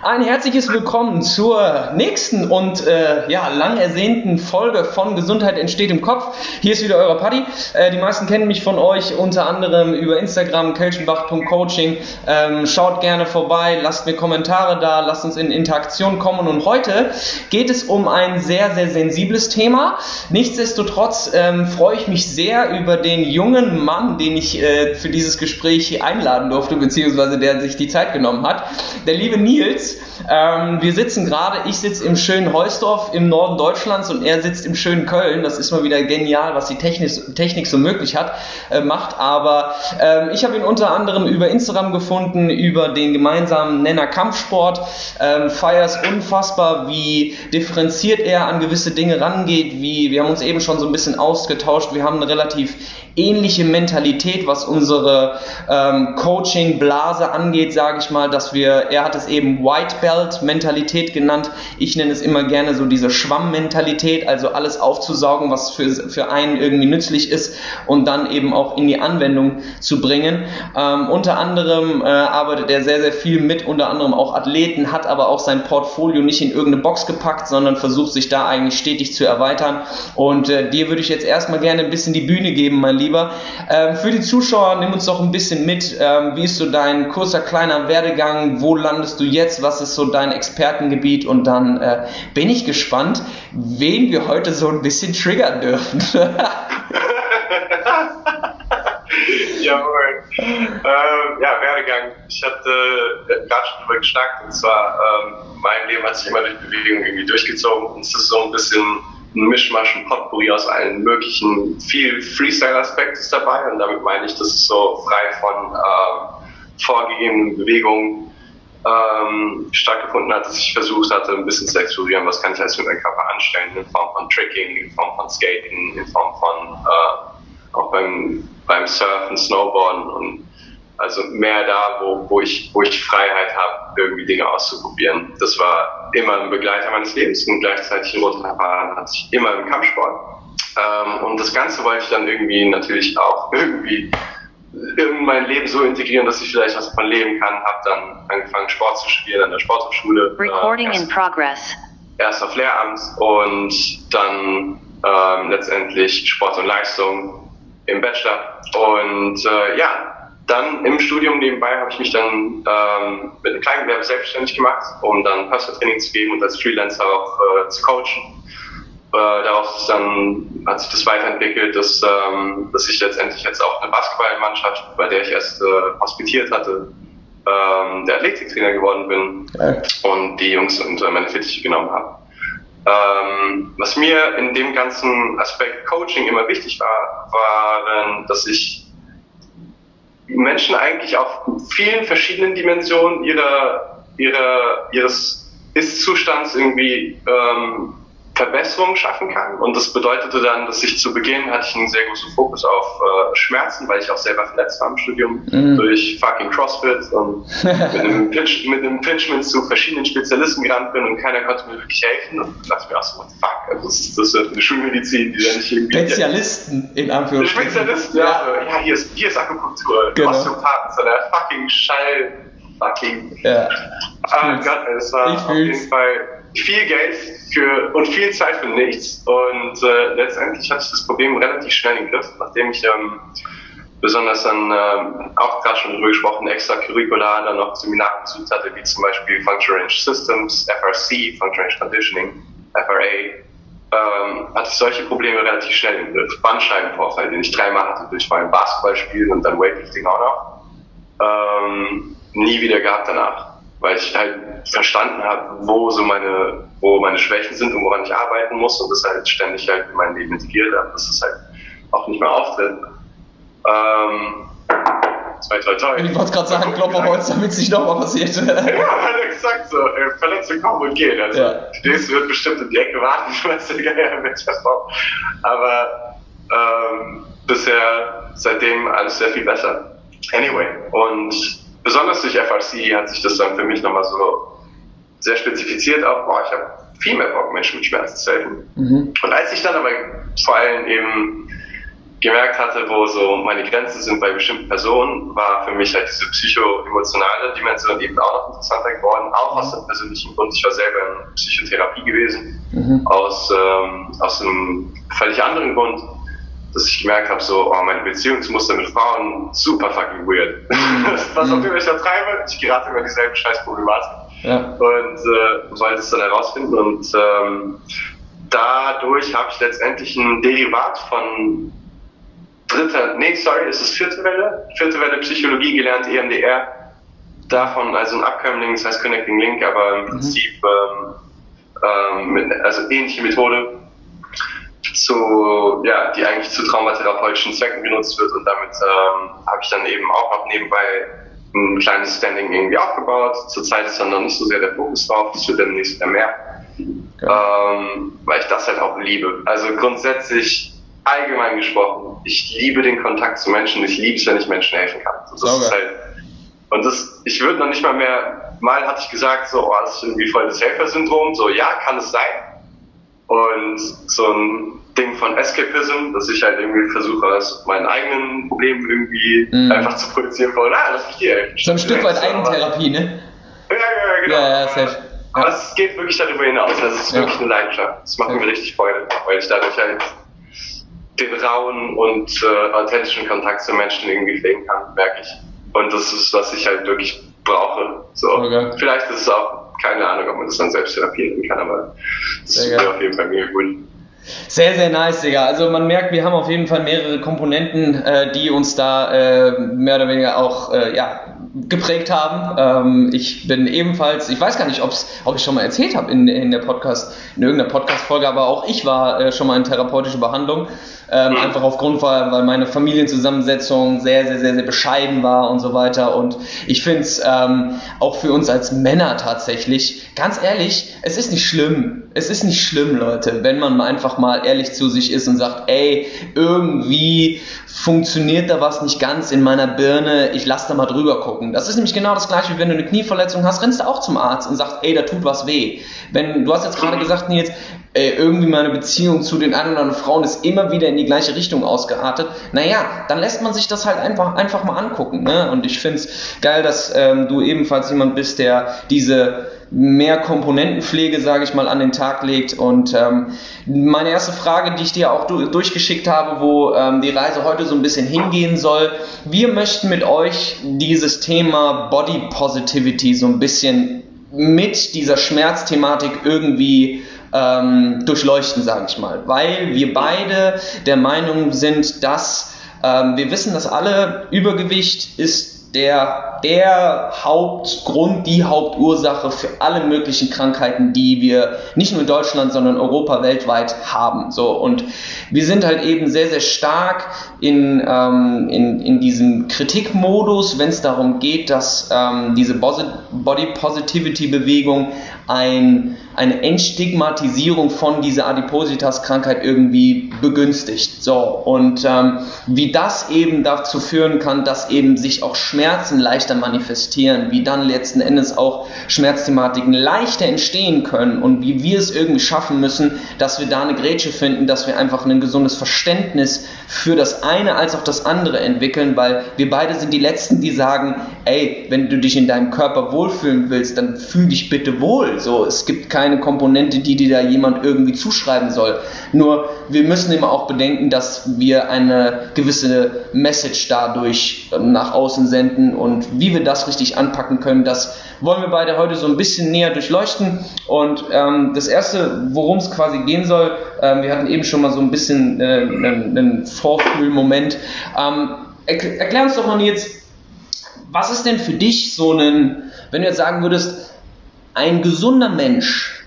Ein herzliches Willkommen zur nächsten und äh, ja, lang ersehnten Folge von Gesundheit entsteht im Kopf. Hier ist wieder euer Paddy. Äh, die meisten kennen mich von euch unter anderem über Instagram kelchenbach.coaching. Ähm, schaut gerne vorbei, lasst mir Kommentare da, lasst uns in Interaktion kommen. Und heute geht es um ein sehr, sehr sensibles Thema. Nichtsdestotrotz ähm, freue ich mich sehr über den jungen Mann, den ich äh, für dieses Gespräch hier einladen durfte, beziehungsweise der sich die Zeit genommen hat. Der liebe Nils ähm, wir sitzen gerade, ich sitze im schönen Heusdorf im Norden Deutschlands und er sitzt im schönen Köln. Das ist mal wieder genial, was die Technik, Technik so möglich hat, äh, macht. Aber ähm, ich habe ihn unter anderem über Instagram gefunden, über den gemeinsamen Nenner Kampfsport. Ähm, Feiers unfassbar, wie differenziert er an gewisse Dinge rangeht, wie wir haben uns eben schon so ein bisschen ausgetauscht. Wir haben eine relativ ähnliche Mentalität, was unsere ähm, Coaching-Blase angeht, sage ich mal, dass wir, er hat es eben White Belt Mentalität genannt. Ich nenne es immer gerne so diese Schwamm-Mentalität, also alles aufzusaugen, was für, für einen irgendwie nützlich ist und dann eben auch in die Anwendung zu bringen. Ähm, unter anderem äh, arbeitet er sehr, sehr viel mit, unter anderem auch Athleten, hat aber auch sein Portfolio nicht in irgendeine Box gepackt, sondern versucht sich da eigentlich stetig zu erweitern. Und äh, dir würde ich jetzt erstmal gerne ein bisschen die Bühne geben, mein Lieber. Ähm, für die Zuschauer, nimm uns doch ein bisschen mit. Ähm, wie ist so dein kurzer, kleiner Werdegang? Wo landest du jetzt? Was ist so dein Expertengebiet? Und dann äh, bin ich gespannt, wen wir heute so ein bisschen triggern dürfen. Jawohl. Ähm, ja, Werdegang. Ich hatte äh, gerade schon drüber geschnackt und zwar, ähm, mein Leben hat sich immer durch Bewegung irgendwie durchgezogen und es ist so ein bisschen ein Mischmasch, ein Potpourri aus allen möglichen, viel Freestyle-Aspekt ist dabei und damit meine ich, dass es so frei von äh, vorgegebenen Bewegungen ähm, stattgefunden hat, dass ich versucht hatte, ein bisschen zu explorieren, was kann ich alles mit meinem Körper anstellen, in Form von Tricking, in Form von Skating, in Form von äh, auch beim, beim Surfen, Snowboarden und also mehr da, wo, wo, ich, wo ich Freiheit habe, irgendwie Dinge auszuprobieren. Das war immer ein Begleiter meines Lebens und gleichzeitig ein roter Faden hatte ich immer im Kampfsport. Ähm, und das Ganze wollte ich dann irgendwie natürlich auch irgendwie in mein Leben so integrieren, dass ich vielleicht was davon leben kann. Habe dann angefangen, Sport zu studieren an der Sporthochschule. Recording äh, erst, in progress. Erst auf Lehramt und dann ähm, letztendlich Sport und Leistung im Bachelor. Und äh, ja, dann im Studium nebenbei habe ich mich dann ähm, mit einem Kleingewerbe selbstständig gemacht, um dann Personal Training zu geben und als Freelancer auch äh, zu coachen. Äh, daraus dann hat sich das weiterentwickelt, dass, ähm, dass ich letztendlich jetzt auch eine Basketballmannschaft, bei der ich erst äh, hospitiert hatte, ähm, der Athletiktrainer geworden bin okay. und die Jungs unter meine Fittiche genommen habe. Ähm, was mir in dem ganzen Aspekt Coaching immer wichtig war, war, dass ich Menschen eigentlich auf vielen verschiedenen Dimensionen ihrer, ihrer, ihres Ist-Zustands irgendwie ähm, Verbesserungen schaffen kann. Und das bedeutete dann, dass ich zu Beginn hatte ich einen sehr großen Fokus auf äh, Schmerzen, weil ich auch selber verletzt war im Studium mhm. durch fucking CrossFit und mit einem, Pitch, mit einem Pitchment zu verschiedenen Spezialisten gerannt bin und keiner konnte mir wirklich helfen. Und ich dachte mir auch so, what the fuck, also das ist, das ist eine Schulmedizin, die dann nicht irgendwie... Spezialisten, in Anführungsstrichen. Spezialisten, ja. ja. ja, hier, ist, hier ist Akupunktur, genau. Osteopathen, so eine fucking Schall... Fucking... Ja. Ah Gott, es war auf jeden Fall viel Geld für, und viel Zeit für nichts. Und äh, letztendlich hatte ich das Problem relativ schnell im Griff, nachdem ich ähm, besonders dann ähm, auch gerade schon darüber gesprochen, extracurricular dann noch Seminare besucht hatte, wie zum Beispiel Function Range Systems, FRC, Function Range Conditioning, FRA, ähm, hatte ich solche Probleme relativ schnell im Griff. Bandscheibenvorfall, den ich dreimal hatte durch mein Basketballspielen und dann Weightlifting auch noch. Ähm, nie wieder gehabt danach weil ich halt verstanden habe, wo so meine, wo meine Schwächen sind und woran ich arbeiten muss und das halt ständig halt in mein Leben integriert habe, dass es halt auch nicht mehr auftritt. Ähm, zwei, toi, toi. Ich wollte gerade sagen, Klopperholz, damit es nicht nochmal passiert. ja, halt exakt so. Verletzung kommen und gehen. Also, ja. die nächste wird bestimmt in die Ecke warten, ich weiß nicht, was Aber ähm, bisher, seitdem alles sehr viel besser. Anyway, und besonders durch FRC hat sich das dann für mich nochmal so sehr spezifiziert auch, boah, ich habe viel mehr Bock, Menschen mit Schmerzen zu helfen. Mhm. Und als ich dann aber vor allem eben gemerkt hatte, wo so meine Grenzen sind bei bestimmten Personen, war für mich halt diese psycho-emotionale Dimension eben auch noch interessanter geworden, auch aus dem persönlichen Grund. Ich war selber in Psychotherapie gewesen, mhm. aus, ähm, aus einem völlig anderen Grund, dass ich gemerkt habe, so, oh, meine Beziehungsmuster mit Frauen, super fucking weird. Mhm. Was auch immer ich da treibe, ich gerate immer dieselben scheiß Problematik. Ja. Und äh, wollte es dann herausfinden und ähm, dadurch habe ich letztendlich ein Derivat von dritter, nee, sorry, es ist vierte Welle, vierte Welle Psychologie gelernt, EMDR. Davon, also ein Abkömmling, das heißt Connecting Link, aber im mhm. Prinzip ähm, ähm, mit, also ähnliche Methode, zu, ja, die eigentlich zu traumatherapeutischen Zwecken genutzt wird und damit ähm, habe ich dann eben auch noch nebenbei ein kleines Standing irgendwie aufgebaut. Zurzeit ist dann noch nicht so sehr der Fokus drauf, das wird demnächst wieder mehr, ähm, weil ich das halt auch liebe. Also grundsätzlich allgemein gesprochen, ich liebe den Kontakt zu Menschen, ich liebe es, wenn ich Menschen helfen kann. Das ist halt, und das, ich würde noch nicht mal mehr, mal hatte ich gesagt, so, oh, das ist irgendwie voll das Helfersyndrom, so, ja, kann es sein. Und so ein Ding von Escapism, dass ich halt irgendwie versuche, aus meinen eigenen Problemen irgendwie mhm. einfach zu produzieren, von, ah, lass mich helfen. So ein Stück weit Eigentherapie, ne? Ja, ja, genau. Ja, ja, safe. Aber es geht wirklich darüber hinaus. Das ist wirklich ja. eine Leidenschaft. Das macht ja. mir richtig Freude, weil ich dadurch halt den rauen und äh, authentischen Kontakt zu Menschen irgendwie pflegen kann, merke ich. Und das ist, was ich halt wirklich brauche. So. Okay. Vielleicht ist es auch, keine Ahnung, ob man das dann selbst therapieren kann, aber das ist mir auf jeden Fall mega gut. Sehr, sehr nice, Digga. Also man merkt, wir haben auf jeden Fall mehrere Komponenten, äh, die uns da äh, mehr oder weniger auch äh, ja, geprägt haben. Ähm, ich bin ebenfalls, ich weiß gar nicht, ob's, ob ich schon mal erzählt habe in, in der Podcast, in irgendeiner Podcast-Folge, aber auch ich war äh, schon mal in therapeutischer Behandlung. Ähm, mhm. Einfach aufgrund, weil, weil meine Familienzusammensetzung sehr, sehr, sehr, sehr bescheiden war und so weiter. Und ich finde es ähm, auch für uns als Männer tatsächlich, ganz ehrlich, es ist nicht schlimm. Es ist nicht schlimm, Leute, wenn man einfach mal ehrlich zu sich ist und sagt, ey, irgendwie funktioniert da was nicht ganz in meiner Birne, ich lass da mal drüber gucken. Das ist nämlich genau das gleiche, wie wenn du eine Knieverletzung hast, rennst du auch zum Arzt und sagst, ey, da tut was weh. Wenn, du hast jetzt gerade gesagt, Nils, ey, irgendwie meine Beziehung zu den anderen, anderen Frauen ist immer wieder in die gleiche Richtung ausgeartet, naja, dann lässt man sich das halt einfach, einfach mal angucken. Ne? Und ich finde es geil, dass ähm, du ebenfalls jemand bist, der diese mehr Komponentenpflege, sage ich mal, an den Tag legt. Und ähm, meine erste Frage, die ich dir auch du durchgeschickt habe, wo ähm, die Reise heute so ein bisschen hingehen soll, wir möchten mit euch dieses Thema Body Positivity so ein bisschen mit dieser Schmerzthematik irgendwie ähm, durchleuchten, sage ich mal, weil wir beide der Meinung sind, dass ähm, wir wissen, dass alle Übergewicht ist der, der Hauptgrund, die Hauptursache für alle möglichen Krankheiten, die wir nicht nur in Deutschland, sondern Europa weltweit haben. So, und wir sind halt eben sehr, sehr stark in, ähm, in, in diesem Kritikmodus, wenn es darum geht, dass ähm, diese Body Positivity Bewegung ein, eine Entstigmatisierung von dieser Adipositas-Krankheit irgendwie begünstigt. So, und ähm, wie das eben dazu führen kann, dass eben sich auch Schmerzen leichter manifestieren, wie dann letzten Endes auch Schmerzthematiken leichter entstehen können und wie wir es irgendwie schaffen müssen, dass wir da eine Grätsche finden, dass wir einfach ein gesundes Verständnis für das eine als auch das andere entwickeln, weil wir beide sind die Letzten, die sagen, ey, wenn du dich in deinem Körper wohlfühlen willst, dann fühl dich bitte wohl. So, es gibt keine Komponente, die dir da jemand irgendwie zuschreiben soll. Nur wir müssen immer auch bedenken, dass wir eine gewisse Message dadurch nach außen senden und wie wir das richtig anpacken können, das wollen wir beide heute so ein bisschen näher durchleuchten. Und ähm, das erste, worum es quasi gehen soll, ähm, wir hatten eben schon mal so ein bisschen äh, einen, Vorfühlmoment. Ähm, erklär uns doch mal jetzt, was ist denn für dich so ein, wenn du jetzt sagen würdest, ein gesunder Mensch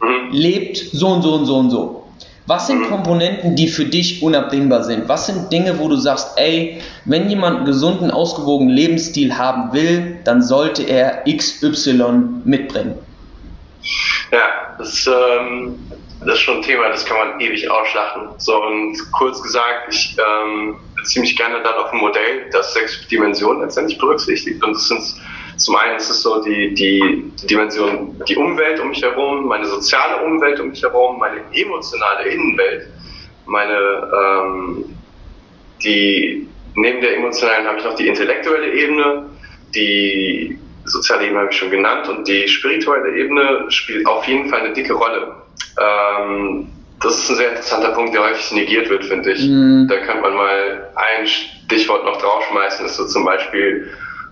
mhm. lebt so und so und so und so. Was sind mhm. Komponenten, die für dich unabdingbar sind? Was sind Dinge, wo du sagst, ey, wenn jemand einen gesunden, ausgewogenen Lebensstil haben will, dann sollte er XY mitbringen? Ja, das, ähm, das ist schon ein Thema, das kann man ewig ausschlachten. So, und kurz gesagt, ich ähm, beziehe mich gerne dann auf ein Modell, das sechs Dimensionen letztendlich berücksichtigt. Und das sind zum einen ist es so die, die, die Dimension, die Umwelt um mich herum, meine soziale Umwelt um mich herum, meine emotionale Innenwelt, meine, ähm, die, neben der emotionalen habe ich noch die intellektuelle Ebene, die soziale Ebene habe ich schon genannt und die spirituelle Ebene spielt auf jeden Fall eine dicke Rolle. Ähm, das ist ein sehr interessanter Punkt, der häufig negiert wird, finde ich. Mhm. Da könnte man mal ein Stichwort noch draufschmeißen, ist so zum Beispiel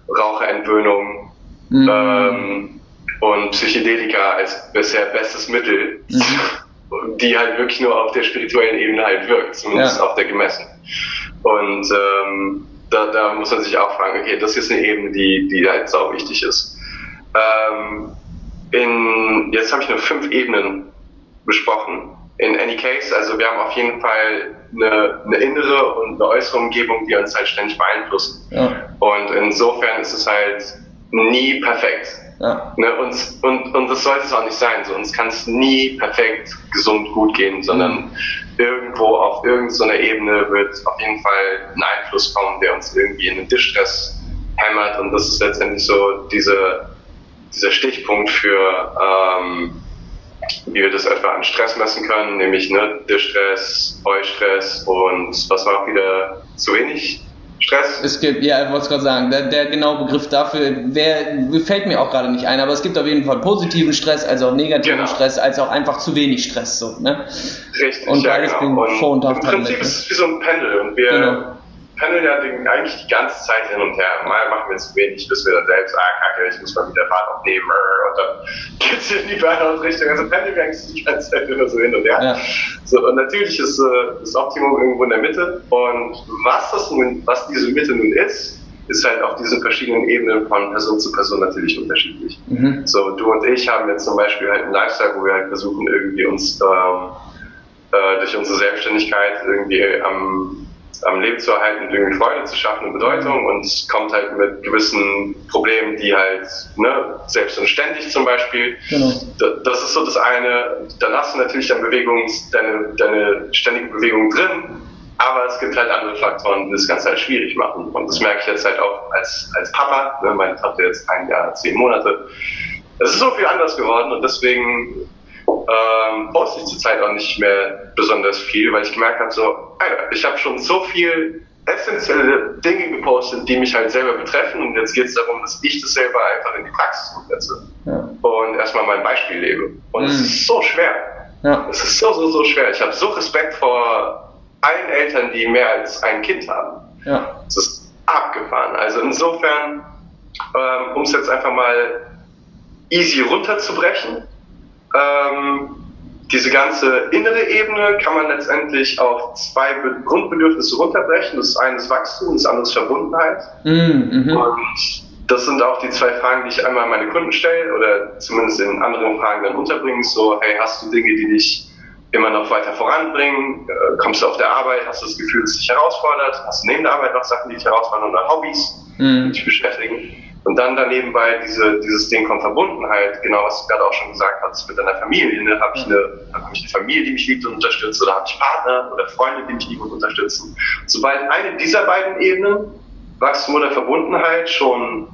Raucherentwöhnung mhm. ähm, und Psychedelika als bisher bestes Mittel, mhm. die halt wirklich nur auf der spirituellen Ebene halt wirkt, zumindest ja. auf der gemessen. Und ähm, da, da muss man sich auch fragen, okay, das ist eine Ebene, die, die halt sau wichtig ist. Ähm, in, jetzt habe ich nur fünf Ebenen besprochen. In any case, also wir haben auf jeden Fall eine, eine innere und eine äußere Umgebung, die uns halt ständig beeinflussen. Ja. Und insofern ist es halt nie perfekt. Ja. Ne, und, und, und das sollte es auch nicht sein. So, uns kann es nie perfekt, gesund, gut gehen, sondern irgendwo auf irgendeiner Ebene wird auf jeden Fall ein Einfluss kommen, der uns irgendwie in den Distress hämmert. Und das ist letztendlich so diese, dieser Stichpunkt für, ähm, wie wir das etwa an Stress messen können, nämlich ne, Distress, Eustress und was war auch wieder zu wenig Stress? Es gibt, ja, ich wollte es gerade sagen, der, der genaue Begriff dafür wär, fällt mir auch gerade nicht ein, aber es gibt auf jeden Fall positiven Stress, also auch negativen genau. Stress, als auch einfach zu wenig Stress. So, ne? Richtig, und ja, beides genau. und Vor- und Im Prinzip ist es wie so ein Pendel und wir genau. Pendeln ja eigentlich die ganze Zeit hin und her. Mal machen wir zu wenig, bis wir dann selbst sagen, kacke, ich muss mal wieder Fahrt aufnehmen und dann geht es in die Burnout-Richtung. Also pendeln wir eigentlich die ganze Zeit immer so hin und her. Ja. So, und natürlich ist äh, das Optimum irgendwo in der Mitte. Und was das nun, was diese Mitte nun ist, ist halt auf diesen verschiedenen Ebenen von Person zu Person natürlich unterschiedlich. Mhm. So, du und ich haben jetzt zum Beispiel halt einen Lifestyle, wo wir halt versuchen, irgendwie uns ähm, äh, durch unsere Selbstständigkeit irgendwie am am Leben zu erhalten und irgendwie Freude zu schaffen und Bedeutung. Und es kommt halt mit gewissen Problemen, die halt, ne, selbst und ständig zum Beispiel, genau. das ist so das eine, dann hast du natürlich deine Bewegung, deine, deine ständige Bewegung drin, aber es gibt halt andere Faktoren, die das Ganze halt schwierig machen. Und das merke ich jetzt halt auch als, als Papa, ne, meine Tochter jetzt ein Jahr, zehn Monate, es ist so viel anders geworden und deswegen ähm, poste ich zurzeit auch nicht mehr besonders viel, weil ich gemerkt habe, so, Alter, ich habe schon so viel essentielle Dinge gepostet, die mich halt selber betreffen und jetzt geht es darum, dass ich das selber einfach in die Praxis umsetze ja. und erstmal mein Beispiel lebe. Und mhm. es ist so schwer. Ja. Es ist so, so, so schwer. Ich habe so Respekt vor allen Eltern, die mehr als ein Kind haben. Ja. Es ist abgefahren. Also insofern, ähm, um es jetzt einfach mal easy runterzubrechen, ähm, diese ganze innere Ebene kann man letztendlich auf zwei Grundbedürfnisse runterbrechen. Das eine ist Wachstum, das andere ist Verbundenheit. Mm, Und das sind auch die zwei Fragen, die ich einmal an meine Kunden stelle oder zumindest in anderen Fragen dann unterbringe. So, hey, hast du Dinge, die dich immer noch weiter voranbringen? Äh, kommst du auf der Arbeit? Hast du das Gefühl, dass dich herausfordert? Hast du neben der Arbeit noch Sachen, die dich herausfordern oder Hobbys, mm. die dich beschäftigen? Und dann daneben bei diese, dieses Ding von Verbundenheit, genau was du gerade auch schon gesagt hast, mit deiner Familie. Ne? Habe ich, eine, hab ich eine Familie, die mich liebt und unterstützt, oder habe ich Partner oder Freunde, die mich lieben und unterstützen? Sobald eine dieser beiden Ebenen, Wachstum oder Verbundenheit, schon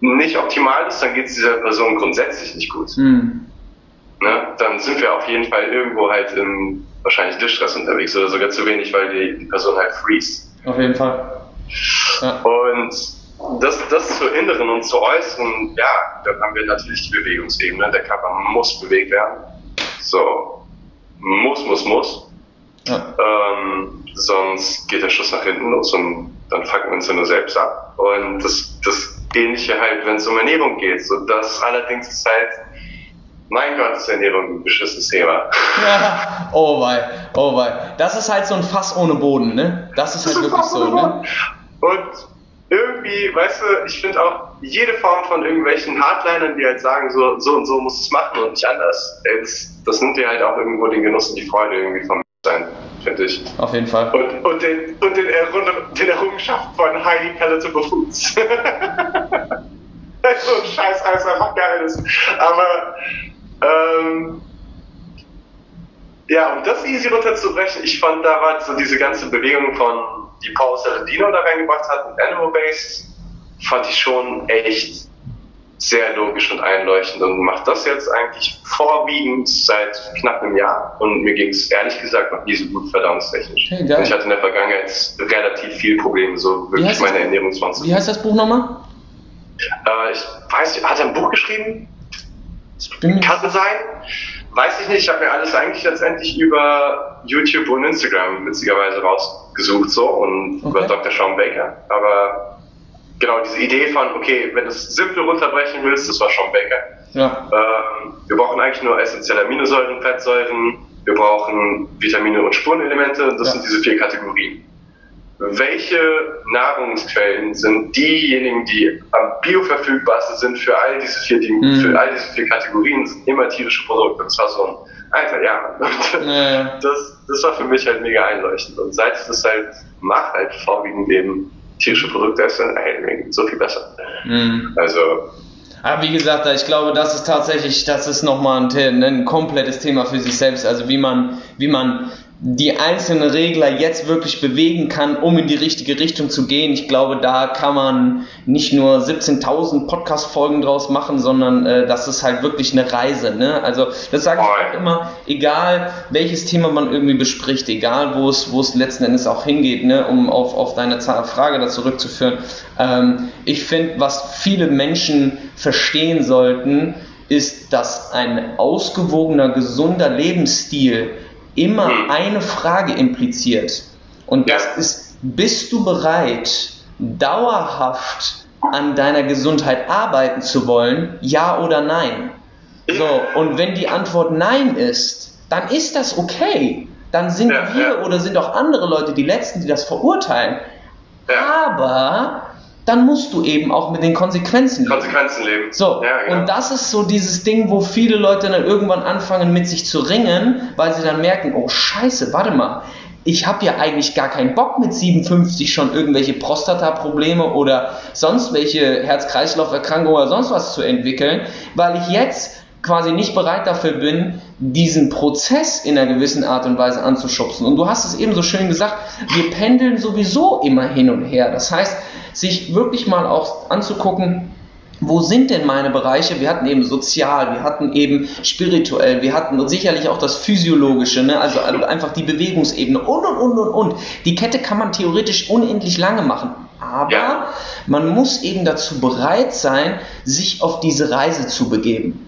nicht optimal ist, dann geht es dieser Person grundsätzlich nicht gut. Mhm. Ne? Dann sind wir auf jeden Fall irgendwo halt im wahrscheinlich Distress unterwegs oder sogar zu wenig, weil die, die Person halt freest. Auf jeden Fall. Ja. Und das, das zur inneren und zur äußeren, ja, dann haben wir natürlich die Bewegungsebene. Der Körper muss bewegt werden. So, muss, muss, muss. Ja. Ähm, sonst geht der Schuss nach hinten los und dann fangen wir uns ja nur selbst ab. Und das, das Ähnliche halt, wenn es um Ernährung geht. So, das allerdings ist halt, mein Gott, ist Ernährung ein beschissenes Thema. Ja, oh wei, oh wei. Das ist halt so ein Fass ohne Boden, ne? Das ist halt wirklich so, ne? Und irgendwie, weißt du, ich finde auch jede Form von irgendwelchen Hardlinern, die halt sagen, so, so und so muss es machen und nicht anders, das, das nimmt dir halt auch irgendwo den Genuss und die Freude irgendwie vom sein, finde ich. Auf jeden Fall. Und, und, den, und den, den Errungenschaften von Highly Palatable Foods. so ein Scheiß, alles einfach ist. Aber, ähm, ja, um das easy runterzubrechen, ich fand, da war so diese ganze Bewegung von die Paul Saladino da reingebracht hat mit Animal Based, fand ich schon echt sehr logisch und einleuchtend und mache das jetzt eigentlich vorwiegend seit knapp einem Jahr und mir ging es ehrlich gesagt noch nie so gut verdauungstechnisch. Okay, ich hatte in der Vergangenheit relativ viel Probleme, so wirklich meine Ernährung sonst. Wie heißt das Buch nochmal? Äh, ich weiß nicht, hat er ein Buch geschrieben? Kann sein. Weiß ich nicht, ich habe mir alles eigentlich letztendlich über YouTube und Instagram witzigerweise rausgesucht so und okay. über Dr. Sean Baker. Aber genau diese Idee von, okay, wenn du es simpel runterbrechen willst, das war Sean Baker. Ja. Ähm, wir brauchen eigentlich nur essentielle Aminosäuren, Fettsäuren, wir brauchen Vitamine und Spurenelemente, das ja. sind diese vier Kategorien welche Nahrungsquellen sind diejenigen, die am bioverfügbarsten sind für all diese vier Dinge, mhm. für all diese vier Kategorien, sind immer tierische Produkte. Das war so ein, Alter, ja. ja. Das, das war für mich halt mega einleuchtend. Und seit ich das halt mache, halt vorwiegend eben tierische Produkte essen, ey, so viel besser. Mhm. Also, aber wie gesagt, ich glaube, das ist tatsächlich, das ist nochmal ein, ein komplettes Thema für sich selbst. Also wie man, wie man die einzelnen Regler jetzt wirklich bewegen kann, um in die richtige Richtung zu gehen. Ich glaube, da kann man nicht nur 17.000 Podcast-Folgen draus machen, sondern äh, das ist halt wirklich eine Reise. Ne? Also das sage ich auch immer, egal welches Thema man irgendwie bespricht, egal wo es, wo es letzten Endes auch hingeht, ne? um auf, auf deine Frage da zurückzuführen. Ähm, ich finde, was viele Menschen verstehen sollten, ist, dass ein ausgewogener, gesunder Lebensstil immer hm. eine Frage impliziert. Und das ist, bist du bereit, dauerhaft an deiner Gesundheit arbeiten zu wollen? Ja oder nein? So, und wenn die Antwort nein ist, dann ist das okay. Dann sind ja, wir ja. oder sind auch andere Leute die Letzten, die das verurteilen. Ja. Aber dann musst du eben auch mit den Konsequenzen leben. Konsequenzen leben. So, ja, genau. und das ist so dieses Ding, wo viele Leute dann irgendwann anfangen mit sich zu ringen, weil sie dann merken, oh scheiße, warte mal, ich habe ja eigentlich gar keinen Bock mit 57 schon irgendwelche Prostata-Probleme oder sonst welche Herz-Kreislauf-Erkrankungen oder sonst was zu entwickeln, weil ich jetzt quasi nicht bereit dafür bin, diesen Prozess in einer gewissen Art und Weise anzuschubsen. Und du hast es eben so schön gesagt, wir pendeln sowieso immer hin und her. Das heißt, sich wirklich mal auch anzugucken, wo sind denn meine Bereiche? Wir hatten eben sozial, wir hatten eben spirituell, wir hatten sicherlich auch das Physiologische, ne? also einfach die Bewegungsebene und und und und und. Die Kette kann man theoretisch unendlich lange machen, aber ja. man muss eben dazu bereit sein, sich auf diese Reise zu begeben.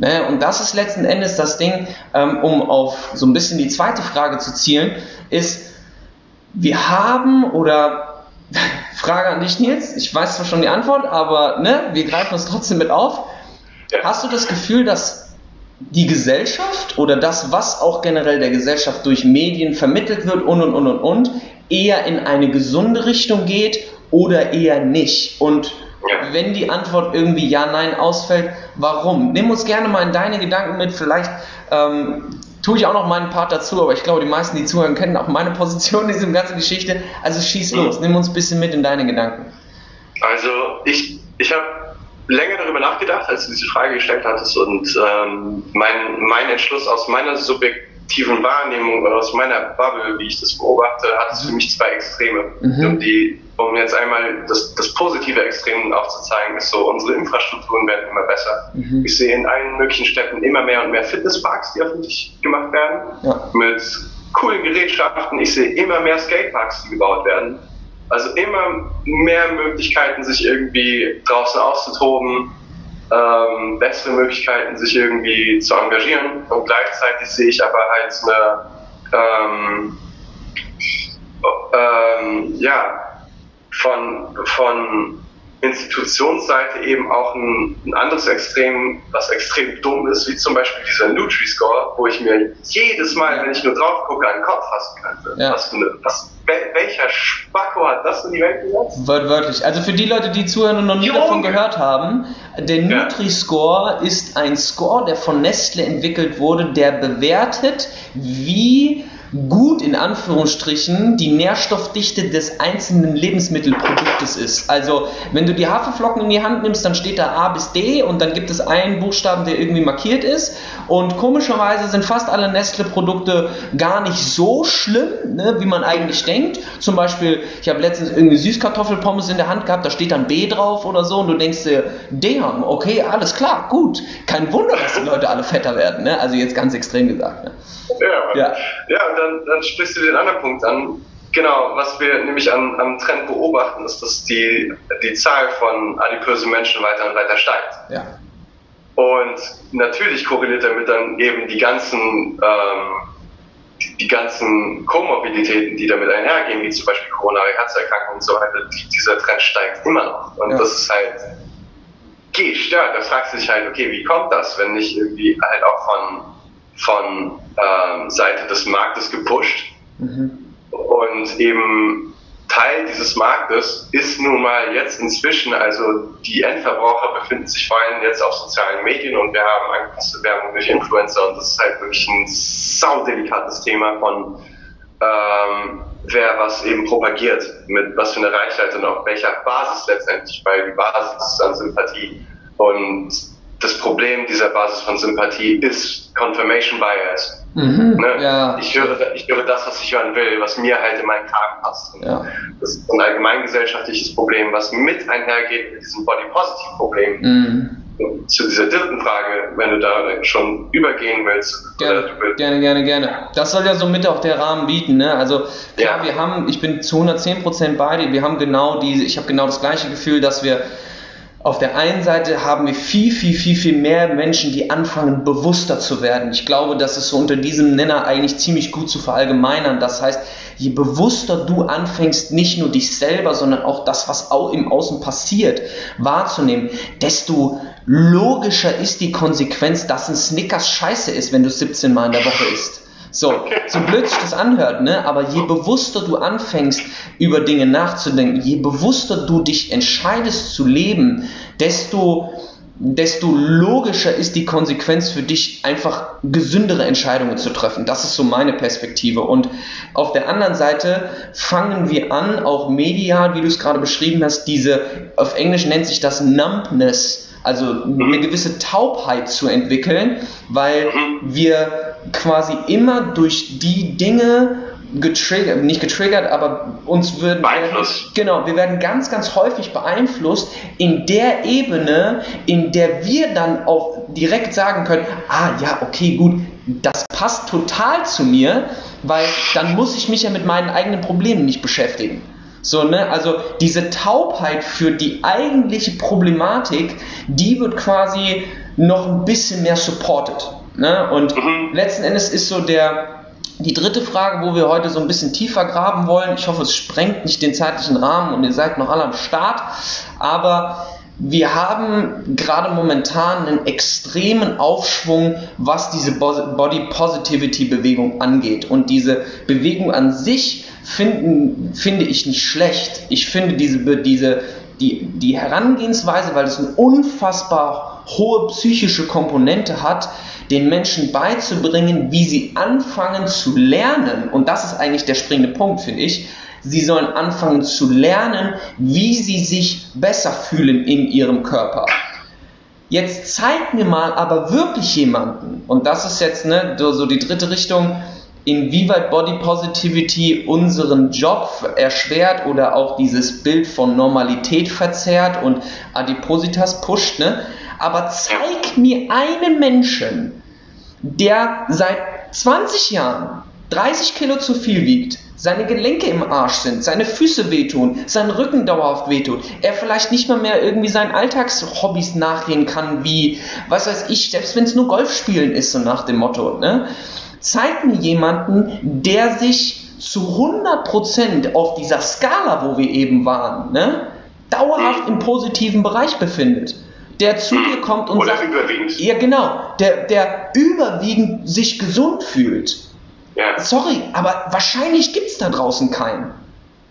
Ne? Und das ist letzten Endes das Ding, ähm, um auf so ein bisschen die zweite Frage zu zielen, ist, wir haben oder Frage an dich, Nils. Ich weiß zwar schon die Antwort, aber ne, wir greifen es trotzdem mit auf. Hast du das Gefühl, dass die Gesellschaft oder das, was auch generell der Gesellschaft durch Medien vermittelt wird und und und und und, eher in eine gesunde Richtung geht oder eher nicht? Und ja. wenn die Antwort irgendwie ja, nein ausfällt, warum? Nimm uns gerne mal in deine Gedanken mit. Vielleicht ähm, tue ich auch noch meinen Part dazu, aber ich glaube, die meisten, die zuhören, kennen auch meine Position in dieser ganzen Geschichte. Also schieß los, mhm. nimm uns ein bisschen mit in deine Gedanken. Also ich, ich habe länger darüber nachgedacht, als du diese Frage gestellt hattest und ähm, mein, mein Entschluss aus meiner subjektiven Wahrnehmung oder aus meiner Bubble, wie ich das beobachte, hat es für mich zwei Extreme. Mhm. Und die um jetzt einmal das, das positive Extrem aufzuzeigen, ist so, unsere Infrastrukturen werden immer besser. Mhm. Ich sehe in allen möglichen Städten immer mehr und mehr Fitnessparks, die öffentlich gemacht werden, ja. mit coolen Gerätschaften. Ich sehe immer mehr Skateparks, die gebaut werden. Also immer mehr Möglichkeiten, sich irgendwie draußen auszutoben, ähm, bessere Möglichkeiten, sich irgendwie zu engagieren. Und gleichzeitig sehe ich aber halt eine, ähm, ähm, ja, von, von Institutionsseite eben auch ein, ein, anderes Extrem, was extrem dumm ist, wie zum Beispiel dieser Nutri-Score, wo ich mir jedes Mal, wenn ich nur drauf gucke, einen Kopf fassen könnte. Ja. Was, was, welcher Spacko hat das in die Welt gesetzt? Wörtlich. Also für die Leute, die zuhören und noch nie Junge. davon gehört haben, der Nutri-Score ist ein Score, der von Nestle entwickelt wurde, der bewertet, wie gut in Anführungsstrichen die Nährstoffdichte des einzelnen Lebensmittelproduktes ist. Also wenn du die Haferflocken in die Hand nimmst, dann steht da A bis D und dann gibt es einen Buchstaben, der irgendwie markiert ist. Und komischerweise sind fast alle Nestle-Produkte gar nicht so schlimm, ne, wie man eigentlich denkt. Zum Beispiel, ich habe letztens irgendwie Süßkartoffelpommes in der Hand gehabt, da steht dann B drauf oder so und du denkst dir, damn, okay, alles klar, gut. Kein Wunder, dass die Leute alle fetter werden. Ne? Also jetzt ganz extrem gesagt. Ne? Ja, ja. ja dann, dann sprichst du den anderen Punkt an. Genau, was wir nämlich am, am Trend beobachten, ist, dass die, die Zahl von adipösen Menschen weiter und weiter steigt. Ja. Und natürlich korreliert damit dann eben die ganzen, ähm, die, ganzen Komorbiditäten, die damit einhergehen, wie zum Beispiel koronare Herzerkrankungen und so weiter. Die, dieser Trend steigt immer noch. Und ja. das ist halt gestört. Da fragst du dich halt, okay, wie kommt das, wenn nicht irgendwie halt auch von von ähm, Seite des Marktes gepusht. Mhm. Und eben Teil dieses Marktes ist nun mal jetzt inzwischen, also die Endverbraucher befinden sich vor allem jetzt auf sozialen Medien und wir haben angepasste Werbung durch Influencer und das ist halt wirklich ein saudelikates Thema von ähm, wer was eben propagiert, mit was für eine Reichweite und auf welcher Basis letztendlich, weil die Basis ist an Sympathie und das Problem dieser Basis von Sympathie ist Confirmation Bias. Mhm, ne? ja. ich, höre, ich höre das, was ich hören will, was mir halt in meinen Kragen passt. Ja. Das ist ein allgemeingesellschaftliches Problem, was mit einhergeht mit diesem Body-Positive-Problem. Mhm. Zu dieser dritten Frage, wenn du da schon übergehen willst. Gerne, willst. gerne, gerne, gerne. Das soll ja so mit auch der Rahmen bieten. Ne? Also klar, ja. wir haben, ich bin zu 110% bei dir, wir haben genau diese, ich habe genau das gleiche Gefühl, dass wir auf der einen Seite haben wir viel, viel, viel, viel mehr Menschen, die anfangen, bewusster zu werden. Ich glaube, das ist so unter diesem Nenner eigentlich ziemlich gut zu verallgemeinern. Das heißt, je bewusster du anfängst, nicht nur dich selber, sondern auch das, was auch im Außen passiert, wahrzunehmen, desto logischer ist die Konsequenz, dass ein Snickers scheiße ist, wenn du 17 Mal in der Woche isst. So, so blöd sich das anhört, ne? aber je bewusster du anfängst, über Dinge nachzudenken, je bewusster du dich entscheidest zu leben, desto, desto logischer ist die Konsequenz für dich, einfach gesündere Entscheidungen zu treffen. Das ist so meine Perspektive. Und auf der anderen Seite fangen wir an, auch medial, wie du es gerade beschrieben hast, diese, auf Englisch nennt sich das Numbness, also eine gewisse Taubheit zu entwickeln, weil wir quasi immer durch die Dinge getriggert, nicht getriggert, aber uns würden beeinflusst. Genau, wir werden ganz, ganz häufig beeinflusst in der Ebene, in der wir dann auch direkt sagen können, ah ja, okay, gut, das passt total zu mir, weil dann muss ich mich ja mit meinen eigenen Problemen nicht beschäftigen. So, ne? Also diese Taubheit für die eigentliche Problematik, die wird quasi noch ein bisschen mehr supported. Ne? Und mhm. letzten Endes ist so der, die dritte Frage, wo wir heute so ein bisschen tiefer graben wollen. Ich hoffe, es sprengt nicht den zeitlichen Rahmen und ihr seid noch alle am Start. Aber wir haben gerade momentan einen extremen Aufschwung, was diese Body Positivity Bewegung angeht. Und diese Bewegung an sich finden, finde ich nicht schlecht. Ich finde diese, diese, die, die Herangehensweise, weil es eine unfassbar hohe psychische Komponente hat, den Menschen beizubringen, wie sie anfangen zu lernen. Und das ist eigentlich der springende Punkt, finde ich. Sie sollen anfangen zu lernen, wie sie sich besser fühlen in ihrem Körper. Jetzt zeig mir mal aber wirklich jemanden, und das ist jetzt ne, so die dritte Richtung, inwieweit Body Positivity unseren Job erschwert oder auch dieses Bild von Normalität verzerrt und Adipositas pusht. Ne? Aber zeig mir einen Menschen, der seit 20 Jahren 30 Kilo zu viel wiegt, seine Gelenke im Arsch sind, seine Füße wehtun, sein Rücken dauerhaft wehtut, er vielleicht nicht mal mehr irgendwie seinen Alltagshobbys nachgehen kann, wie, was weiß ich, selbst wenn es nur Golf spielen ist, so nach dem Motto. Ne? Zeig mir jemanden, der sich zu 100% auf dieser Skala, wo wir eben waren, ne, dauerhaft im positiven Bereich befindet. Der zu dir kommt und Oder sagt, überwiegend. Ja, genau, der, der überwiegend sich gesund fühlt. Ja. Sorry, aber wahrscheinlich gibt es da draußen keinen.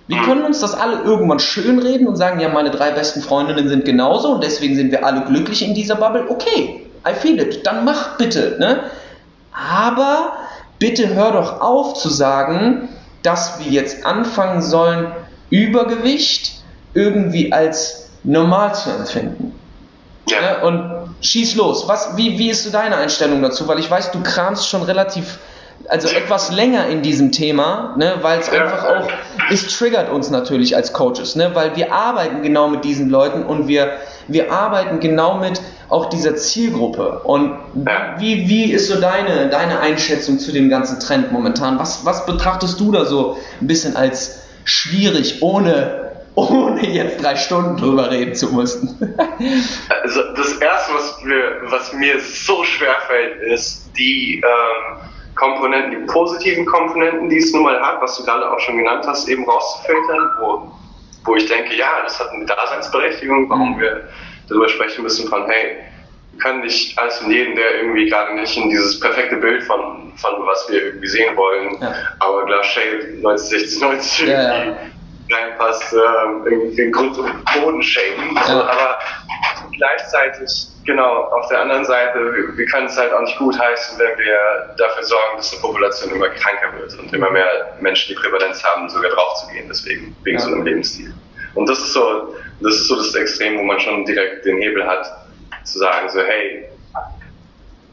Wir hm. können uns das alle irgendwann schönreden und sagen, ja, meine drei besten Freundinnen sind genauso und deswegen sind wir alle glücklich in dieser Bubble. Okay, I feel it, dann mach bitte. Ne? Aber bitte hör doch auf zu sagen, dass wir jetzt anfangen sollen, Übergewicht irgendwie als normal zu empfinden. Ja. Ne? Und schieß los. Was, wie, wie ist so deine Einstellung dazu? Weil ich weiß, du kramst schon relativ, also etwas länger in diesem Thema, ne? weil es einfach auch, es triggert uns natürlich als Coaches, ne? weil wir arbeiten genau mit diesen Leuten und wir, wir arbeiten genau mit auch dieser Zielgruppe. Und wie, wie ist so deine, deine Einschätzung zu dem ganzen Trend momentan? Was, was betrachtest du da so ein bisschen als schwierig, ohne ohne jetzt drei Stunden drüber reden zu müssen? also das Erste, was mir, was mir so schwer fällt, ist die ähm, Komponenten, die positiven Komponenten, die es nun mal hat, was du gerade auch schon genannt hast, eben rauszufiltern, wo, wo ich denke, ja, das hat eine Daseinsberechtigung, warum mhm. wir darüber sprechen müssen von, hey, wir können nicht alles und jeden, der irgendwie gerade nicht in dieses perfekte Bild von, von was wir irgendwie sehen wollen, ja. aber Glass Shade 1960, 90 ja, irgendwie reinpasst, irgendwie den Grund und Boden shaken. Ja. aber gleichzeitig, genau, auf der anderen Seite, wir, wir können es halt auch nicht gut heißen, wenn wir dafür sorgen, dass die Population immer kranker wird und immer mehr Menschen die Prävalenz haben, sogar draufzugehen, deswegen, wegen ja. so einem Lebensstil. Und das ist so, das ist so das Extrem, wo man schon direkt den Hebel hat, zu sagen, so, hey,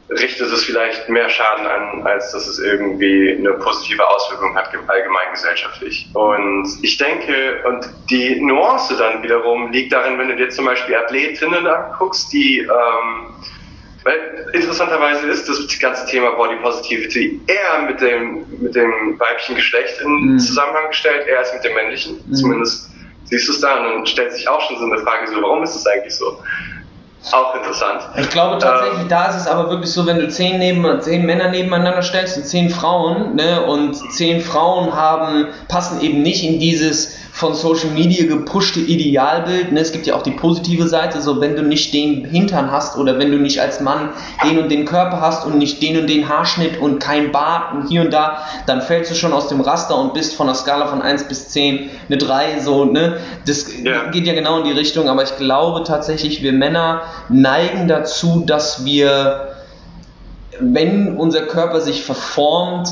richtet es vielleicht mehr Schaden an, als dass es irgendwie eine positive Auswirkung hat, allgemein gesellschaftlich. Und ich denke, und die Nuance dann wiederum liegt darin, wenn du dir zum Beispiel Athletinnen anguckst, die, ähm, weil interessanterweise ist das ganze Thema Body Positivity eher mit dem, mit dem weiblichen Geschlecht in mhm. Zusammenhang gestellt, eher als mit dem männlichen. Mhm. Zumindest siehst du es da und dann stellt sich auch schon so eine Frage, so, warum ist das eigentlich so? Auch interessant. Ich glaube tatsächlich, ähm, da ist es aber wirklich so, wenn du zehn, neben, zehn Männer nebeneinander stellst und zehn Frauen, ne, und zehn Frauen haben, passen eben nicht in dieses von Social Media gepushte Idealbild. Ne? Es gibt ja auch die positive Seite, so wenn du nicht den Hintern hast oder wenn du nicht als Mann den und den Körper hast und nicht den und den Haarschnitt und kein Bart und hier und da, dann fällst du schon aus dem Raster und bist von der Skala von 1 bis 10 eine 3, so, ne? Das ja. geht ja genau in die Richtung, aber ich glaube tatsächlich, wir Männer neigen dazu, dass wir, wenn unser Körper sich verformt,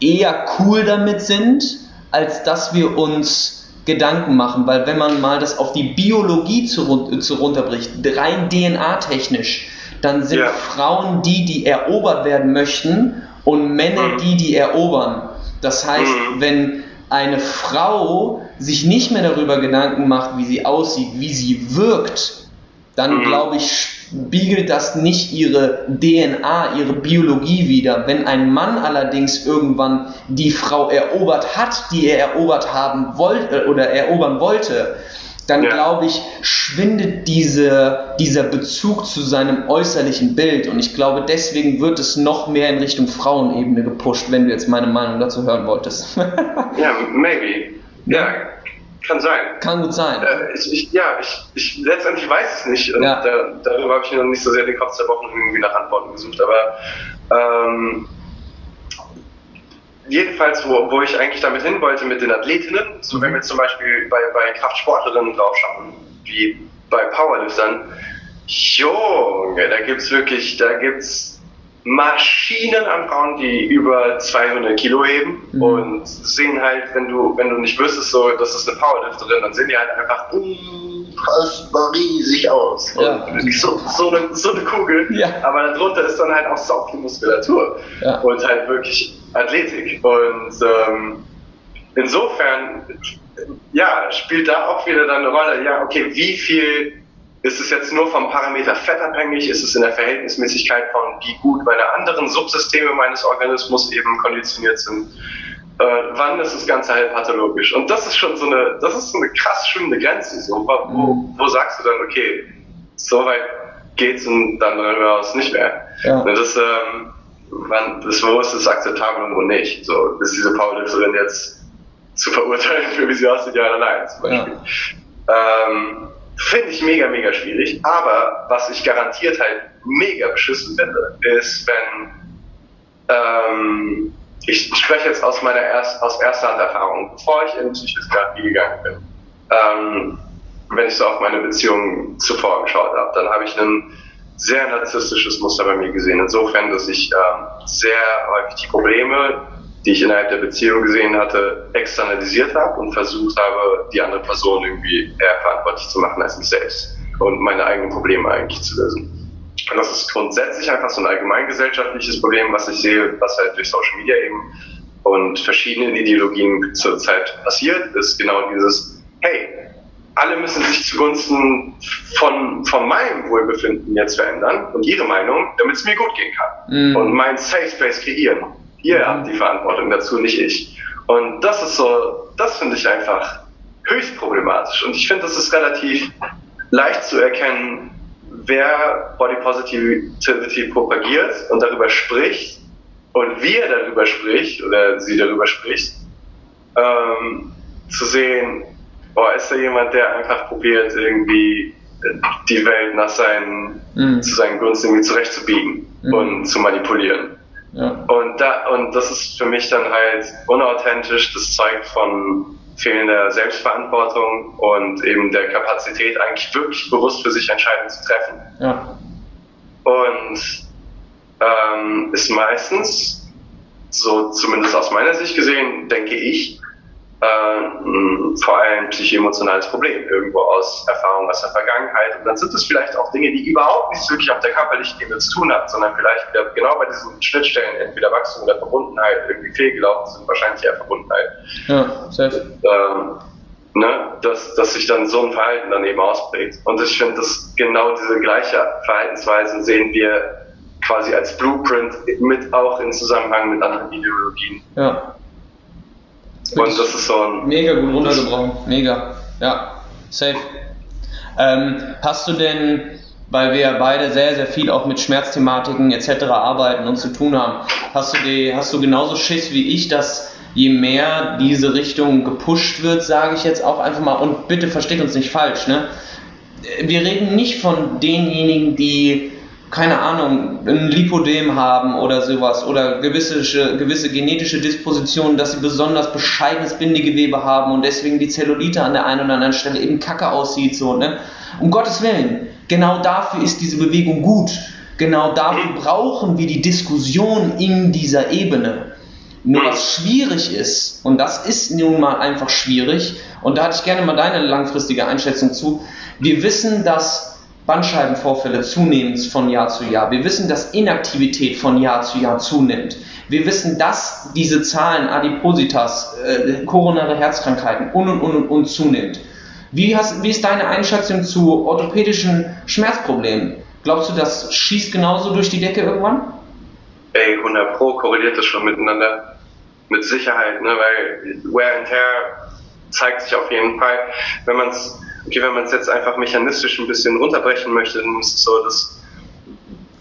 eher cool damit sind, als dass wir uns Gedanken machen, weil wenn man mal das auf die Biologie zu, zu runterbricht, rein DNA-technisch, dann sind ja. Frauen die, die erobert werden möchten und Männer mhm. die, die erobern. Das heißt, mhm. wenn eine Frau sich nicht mehr darüber Gedanken macht, wie sie aussieht, wie sie wirkt, dann mhm. glaube ich, spiegelt das nicht ihre DNA, ihre Biologie wider. Wenn ein Mann allerdings irgendwann die Frau erobert hat, die er erobert haben wollte äh, oder erobern wollte, dann ja. glaube ich, schwindet diese, dieser Bezug zu seinem äußerlichen Bild. Und ich glaube, deswegen wird es noch mehr in Richtung Frauenebene gepusht, wenn du jetzt meine Meinung dazu hören wolltest. ja, maybe. Ja, kann sein. Kann gut sein. Äh, ich, ich, ja, ich, ich letztendlich weiß es nicht. Und ja. da, darüber habe ich mir noch nicht so sehr den Kopf zerbrochen und irgendwie nach Antworten gesucht. Aber ähm, jedenfalls, wo, wo ich eigentlich damit hin wollte mit den Athletinnen, so wenn wir zum Beispiel bei, bei Kraftsportlerinnen draufschauen, wie bei Powerliftern, Junge, da gibt's wirklich, da gibt's Maschinen an Frauen, die über 200 Kilo heben mhm. und sehen halt, wenn du, wenn du nicht wüsstest, so, das ist eine Powerlifterin, dann sehen die halt einfach unfassbar riesig aus. Ja. So, so, eine, so eine Kugel, ja. aber darunter ist dann halt auch sau viel Muskulatur ja. und halt wirklich Athletik. Und ähm, insofern, ja, spielt da auch wieder dann eine Rolle, ja, okay, wie viel ist es jetzt nur vom Parameter Fett abhängig? Ist es in der Verhältnismäßigkeit von, wie gut meine anderen Subsysteme meines Organismus eben konditioniert sind? Äh, wann ist das Ganze halt pathologisch? Und das ist schon so eine, das ist so eine krass schwimmende Grenze. So, wo, mhm. wo sagst du dann, okay, so weit geht's und dann aus nicht mehr? Ja. Das, ähm, wann, das, wo ist es akzeptabel und wo nicht? So, ist diese Powerlifterin jetzt zu verurteilen für wie sie aussieht, ja oder nein, zum Beispiel. Ja. Ähm, Finde ich mega, mega schwierig. Aber was ich garantiert halt mega beschissen finde, ist, wenn ähm, ich spreche jetzt aus meiner erst, aus erster Hand Erfahrung, bevor ich in Psychotherapie gegangen bin. Ähm, wenn ich so auf meine Beziehung zuvor geschaut habe, dann habe ich einen sehr narzisstisches Muster bei mir gesehen. Insofern, dass ich äh, sehr häufig die Probleme, die ich innerhalb der Beziehung gesehen hatte, externalisiert habe und versucht habe, die andere Person irgendwie eher verantwortlich zu machen als mich selbst und meine eigenen Probleme eigentlich zu lösen. Und das ist grundsätzlich einfach so ein allgemeingesellschaftliches Problem, was ich sehe, was halt durch Social Media eben und verschiedenen Ideologien zurzeit passiert, ist genau dieses, hey, alle müssen sich zugunsten von, von meinem Wohlbefinden jetzt verändern und ihre Meinung, damit es mir gut gehen kann. Mhm. Und mein Safe Space kreieren. Ihr habt die Verantwortung dazu, nicht ich. Und das ist so, das finde ich einfach höchst problematisch. Und ich finde, das ist relativ leicht zu erkennen, wer Body Positivity propagiert und darüber spricht und wie er darüber spricht oder sie darüber spricht, ähm, zu sehen, boah, ist da jemand, der einfach probiert, irgendwie die Welt nach seinen, mhm. zu seinen Gunsten irgendwie zurechtzubiegen mhm. und zu manipulieren. Ja. Und, da, und das ist für mich dann halt unauthentisch, das zeugt von fehlender Selbstverantwortung und eben der Kapazität, eigentlich wirklich bewusst für sich Entscheidungen zu treffen. Ja. Und ähm, ist meistens, so zumindest aus meiner Sicht gesehen, denke ich, äh, vor allem psychoemotionales Problem, irgendwo aus Erfahrung aus der Vergangenheit. Und dann sind es vielleicht auch Dinge, die überhaupt nichts wirklich auf der körperlichen Ebene zu tun haben, sondern vielleicht wieder genau bei diesen Schnittstellen, entweder Wachstum oder Verbundenheit, irgendwie fehlgelaufen sind, wahrscheinlich eher Verbundenheit. Ja, selbst. Ähm, ne, dass, dass sich dann so ein Verhalten dann eben ausprägt. Und ich finde, dass genau diese gleiche Verhaltensweise sehen wir quasi als Blueprint mit auch in Zusammenhang mit anderen Ideologien. Ja. Und das ist so ein. Mega gut runtergebrochen. Mega. Ja. Safe. Ähm, hast du denn, weil wir beide sehr, sehr viel auch mit Schmerzthematiken etc. arbeiten und zu tun haben, hast du, die, hast du genauso Schiss wie ich, dass je mehr diese Richtung gepusht wird, sage ich jetzt auch einfach mal, und bitte versteht uns nicht falsch, ne? Wir reden nicht von denjenigen, die keine Ahnung, ein Lipodem haben oder sowas oder gewisse, gewisse genetische Dispositionen, dass sie besonders bescheidenes Bindegewebe haben und deswegen die Zellulite an der einen oder anderen Stelle eben kacke aussieht, so, ne? Um Gottes Willen, genau dafür ist diese Bewegung gut. Genau dafür brauchen wir die Diskussion in dieser Ebene. Nur was schwierig ist, und das ist nun mal einfach schwierig, und da hatte ich gerne mal deine langfristige Einschätzung zu, wir wissen, dass Bandscheibenvorfälle zunehmend von Jahr zu Jahr. Wir wissen, dass Inaktivität von Jahr zu Jahr zunimmt. Wir wissen, dass diese Zahlen Adipositas, äh, koronare Herzkrankheiten und und und und, und zunimmt. Wie, hast, wie ist deine Einschätzung zu orthopädischen Schmerzproblemen? Glaubst du, das schießt genauso durch die Decke irgendwann? Ey, 100 Pro korreliert das schon miteinander. Mit Sicherheit, ne? weil Wear and Tear zeigt sich auf jeden Fall. Wenn man es okay, wenn man es jetzt einfach mechanistisch ein bisschen runterbrechen möchte, dann ist es so, dass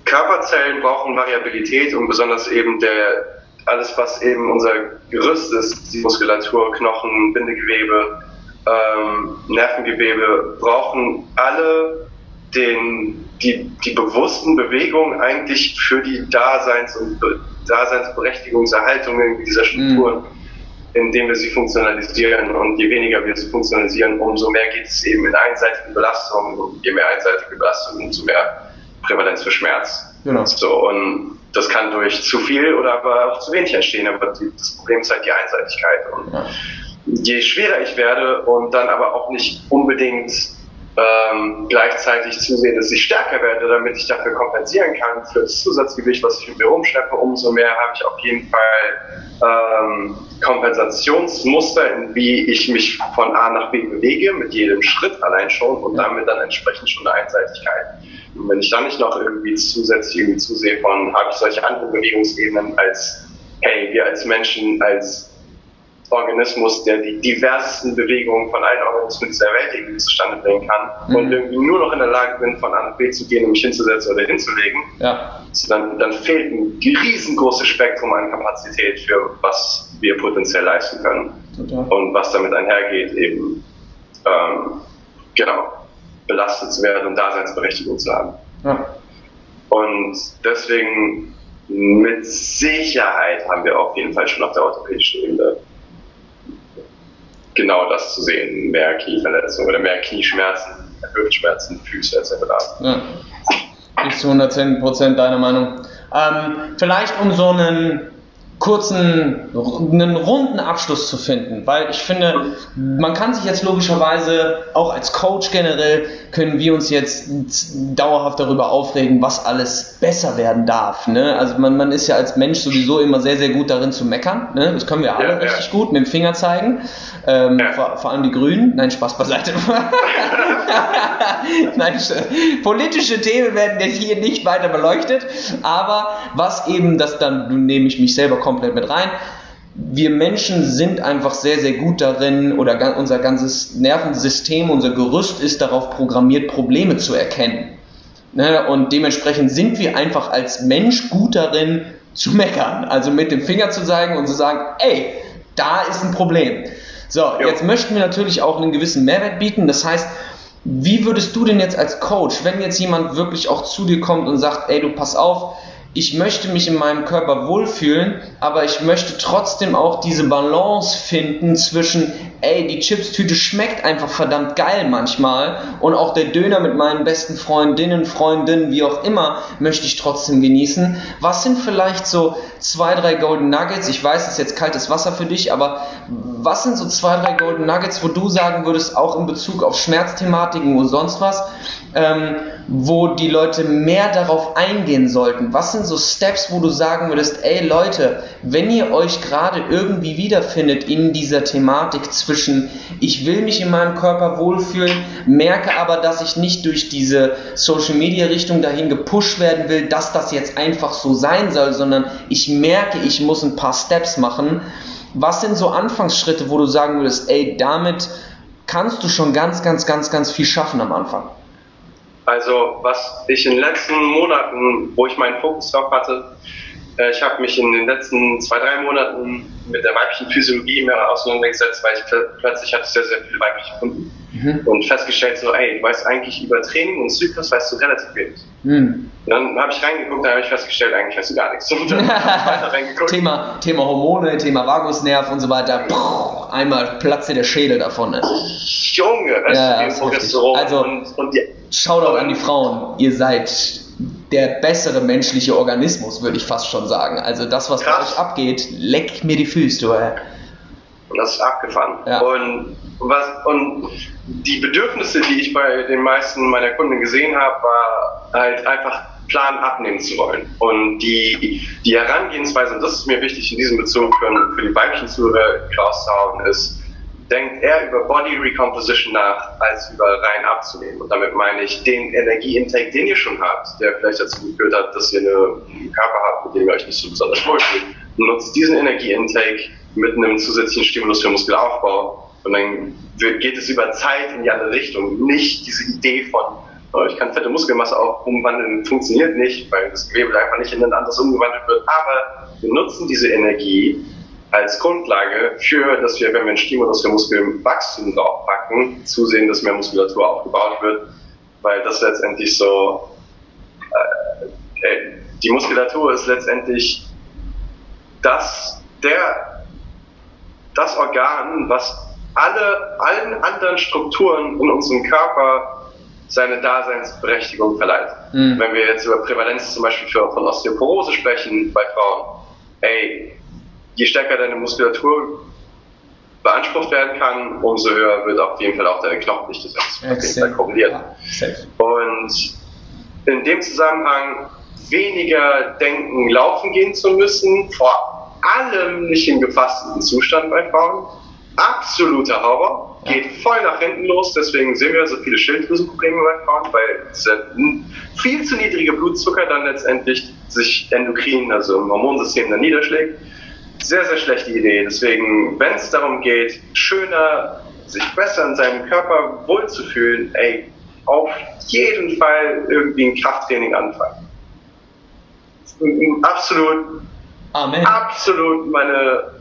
Körperzellen brauchen Variabilität und besonders eben der, alles, was eben unser Gerüst ist, die Muskulatur, Knochen, Bindegewebe, ähm, Nervengewebe, brauchen alle den, die, die bewussten Bewegungen eigentlich für die Daseins- und Daseinsberechtigungserhaltung dieser Strukturen. Mhm indem wir sie funktionalisieren. Und je weniger wir sie funktionalisieren, umso mehr geht es eben in einseitige Belastung. Und je mehr einseitige Belastung, umso mehr Prävalenz für Schmerz. Genau. So, und das kann durch zu viel oder aber auch zu wenig entstehen. Aber das Problem ist halt die Einseitigkeit. Und ja. je schwerer ich werde und dann aber auch nicht unbedingt ähm, gleichzeitig zusehen, dass ich stärker werde, damit ich dafür kompensieren kann für das Zusatzgewicht, was ich mit mir rumschleppe, umso mehr habe ich auf jeden Fall ähm, Kompensationsmuster, in wie ich mich von A nach B bewege, mit jedem Schritt allein schon und damit dann entsprechend schon eine Einseitigkeit. Und wenn ich dann nicht noch irgendwie zusätzlich irgendwie zusehe von, habe ich solche anderen Bewegungsebenen als, hey, wir als Menschen, als Organismus, der die diversesten Bewegungen von allen Organismen dieser Welt irgendwie zustande bringen kann mhm. und irgendwie nur noch in der Lage bin, von A nach B zu gehen, um mich hinzusetzen oder hinzulegen, ja. dann, dann fehlt ein riesengroßes Spektrum an Kapazität für was wir potenziell leisten können Total. und was damit einhergeht, eben ähm, genau belastet zu werden und Daseinsberechtigung zu haben. Ja. Und deswegen mit Sicherheit haben wir auf jeden Fall schon auf der orthopädischen Ebene genau das zu sehen, mehr Knieverletzungen oder mehr Knieschmerzen, Hüftschmerzen, Füße etc. Ja. Ich zu 110 Prozent deiner Meinung. Ähm, vielleicht um so einen kurzen, einen runden Abschluss zu finden, weil ich finde, man kann sich jetzt logischerweise, auch als Coach generell, können wir uns jetzt dauerhaft darüber aufregen, was alles besser werden darf. Ne? Also man, man ist ja als Mensch sowieso immer sehr, sehr gut darin zu meckern. Ne? Das können wir alle ja, richtig ja. gut mit dem Finger zeigen. Ähm, ja. vor, vor, allem die Grünen. Nein, Spaß beiseite. Nein, politische Themen werden hier nicht weiter beleuchtet, aber was eben, das dann nehme ich mich selber komplett mit rein, wir Menschen sind einfach sehr, sehr gut darin oder unser ganzes Nervensystem, unser Gerüst ist darauf programmiert, Probleme zu erkennen. Ne? Und dementsprechend sind wir einfach als Mensch gut darin zu meckern, also mit dem Finger zu zeigen und zu sagen, ey, da ist ein Problem. So, ja. jetzt möchten wir natürlich auch einen gewissen Mehrwert bieten. Das heißt, wie würdest du denn jetzt als Coach, wenn jetzt jemand wirklich auch zu dir kommt und sagt, ey, du pass auf, ich möchte mich in meinem Körper wohlfühlen, aber ich möchte trotzdem auch diese Balance finden zwischen, ey, die Chipstüte schmeckt einfach verdammt geil manchmal und auch der Döner mit meinen besten Freundinnen, Freundinnen, wie auch immer, möchte ich trotzdem genießen. Was sind vielleicht so zwei, drei Golden Nuggets? Ich weiß, es ist jetzt kaltes Wasser für dich, aber was sind so zwei, drei Golden Nuggets, wo du sagen würdest, auch in Bezug auf Schmerzthematiken und sonst was, ähm, wo die Leute mehr darauf eingehen sollten? Was sind so Steps, wo du sagen würdest, ey Leute, wenn ihr euch gerade irgendwie wiederfindet in dieser Thematik zwischen, ich will mich in meinem Körper wohlfühlen, merke aber, dass ich nicht durch diese Social Media Richtung dahin gepusht werden will, dass das jetzt einfach so sein soll, sondern ich merke, ich muss ein paar Steps machen. Was sind so Anfangsschritte, wo du sagen würdest, ey, damit kannst du schon ganz, ganz, ganz, ganz viel schaffen am Anfang? Also was ich in den letzten Monaten, wo ich meinen Fokus drauf hatte, ich habe mich in den letzten zwei, drei Monaten mit der weiblichen Physiologie mehr auseinandergesetzt, weil ich plötzlich hatte sehr, sehr viele weibliche Kunden mhm. und festgestellt so, ey, du weißt eigentlich über Training und Zyklus weißt du relativ wenig. Mhm. Dann habe ich reingeguckt, dann habe ich festgestellt, eigentlich weißt du gar nichts. Und dann weiter reingeguckt. Thema, Thema Hormone, Thema Vagusnerv und so weiter. Puh, einmal platzte der Schädel davon. Ne? Junge, ja, Progesteron also, und, und die Shoutout an die Frauen. Ihr seid der bessere menschliche Organismus, würde ich fast schon sagen. Also das, was Krass. bei euch abgeht, leckt mir die Füße, du. Ey. Das ist abgefahren. Ja. Und, was, und die Bedürfnisse, die ich bei den meisten meiner Kunden gesehen habe, war halt einfach Plan abnehmen zu wollen. Und die, die Herangehensweise, und das ist mir wichtig in diesem Bezug für, für die weiblichen Zuhörer rauszuhauen, ist, denkt eher über Body Recomposition nach, als über rein abzunehmen. Und damit meine ich den Energieintake, den ihr schon habt, der vielleicht dazu geführt hat, dass ihr einen Körper habt, mit dem ihr euch nicht so besonders wohl fühlt. Nutzt diesen Energieintake mit einem zusätzlichen Stimulus für Muskelaufbau. Und dann geht es über Zeit in die andere Richtung. Nicht diese Idee von, oh, ich kann fette Muskelmasse auch umwandeln, funktioniert nicht, weil das Gewebe einfach nicht in ein anderes umgewandelt wird. Aber wir nutzen diese Energie als Grundlage für, dass wir, wenn wir einen Stimulus für Muskelwachstum draufpacken, zusehen, dass mehr Muskulatur aufgebaut wird, weil das letztendlich so, äh, äh, die Muskulatur ist letztendlich das, der, das Organ, was alle, allen anderen Strukturen in unserem Körper seine Daseinsberechtigung verleiht. Mhm. Wenn wir jetzt über Prävalenz zum Beispiel für, von Osteoporose sprechen bei Frauen, ey, je stärker deine Muskulatur beansprucht werden kann, umso höher wird auf jeden Fall auch deine Knochendichte sein. korreliert. Und in dem Zusammenhang weniger denken, laufen gehen zu müssen, vor allem nicht im gefasteten Zustand bei Frauen. Absoluter Horror, geht voll nach hinten los, deswegen sehen wir so viele Schilddrüsenprobleme bei Frauen, weil dieser viel zu niedrige Blutzucker dann letztendlich sich endokrin, also im Hormonsystem dann niederschlägt sehr, sehr schlechte Idee. Deswegen, wenn es darum geht, schöner, sich besser in seinem Körper wohlzufühlen, ey, auf jeden Fall irgendwie ein Krafttraining anfangen. Absolut, Amen. absolut meine,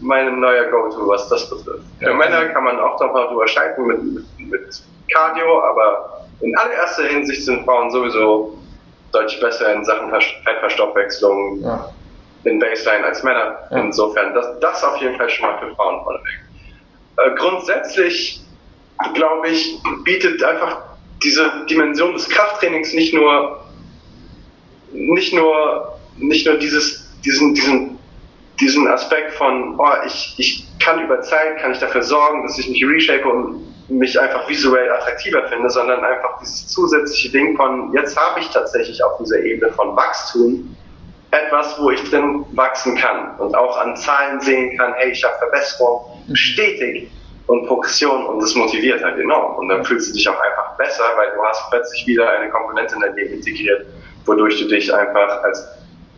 meine neue Go-To, was das betrifft. Ja. Für Männer kann man auch mal drüber schalten mit, mit, mit Cardio, aber in allererster Hinsicht sind Frauen sowieso deutlich besser in Sachen Fettverstoffwechslung. Ja in Baseline als Männer. Ja. Insofern, das, das auf jeden Fall schon mal für Frauen vorneweg. Äh, grundsätzlich, glaube ich, bietet einfach diese Dimension des Krafttrainings nicht nur nicht nur, nicht nur dieses, diesen, diesen, diesen Aspekt von, oh, ich, ich kann über Zeit, kann ich dafür sorgen, dass ich mich reshape und mich einfach visuell attraktiver finde, sondern einfach dieses zusätzliche Ding von, jetzt habe ich tatsächlich auf dieser Ebene von Wachstum etwas, wo ich drin wachsen kann und auch an Zahlen sehen kann, hey, ich habe Verbesserung stetig und Progression und das motiviert halt enorm. Und dann fühlst du dich auch einfach besser, weil du hast plötzlich wieder eine Komponente in dein Leben integriert, wodurch du dich einfach als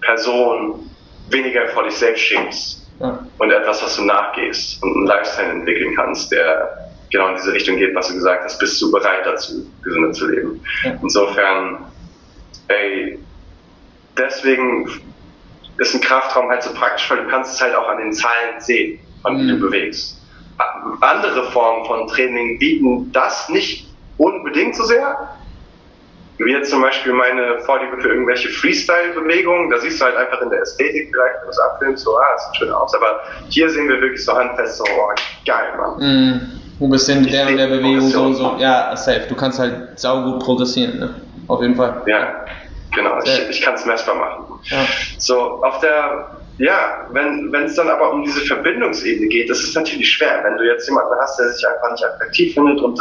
Person weniger vor dich selbst schämst ja. und etwas, was du nachgehst und einen Lifestyle entwickeln kannst, der genau in diese Richtung geht, was du gesagt hast, bist du bereit dazu, gesünder zu leben. Ja. Insofern, ey, deswegen ist ein Kraftraum halt so praktisch, weil du kannst es halt auch an den Zahlen sehen, wann mhm. du bewegst. Andere Formen von Training bieten das nicht unbedingt so sehr, wie jetzt zum Beispiel meine Vorliebe für irgendwelche Freestyle-Bewegungen, da siehst du halt einfach in der Ästhetik vielleicht, wenn du es abfilmst, so, ah, sieht schön aus, aber hier sehen wir wirklich so handfest, so, oh, geil, Mann. Mm, du bist in der und der Bewegung so und so, ja, safe, du kannst halt saugut progressieren, ne? auf jeden Fall. Ja, genau, ich, ich kann es messbar machen. Ja. So, auf der, ja, wenn es dann aber um diese Verbindungsebene geht, das ist natürlich schwer, wenn du jetzt jemanden hast, der sich einfach nicht attraktiv findet und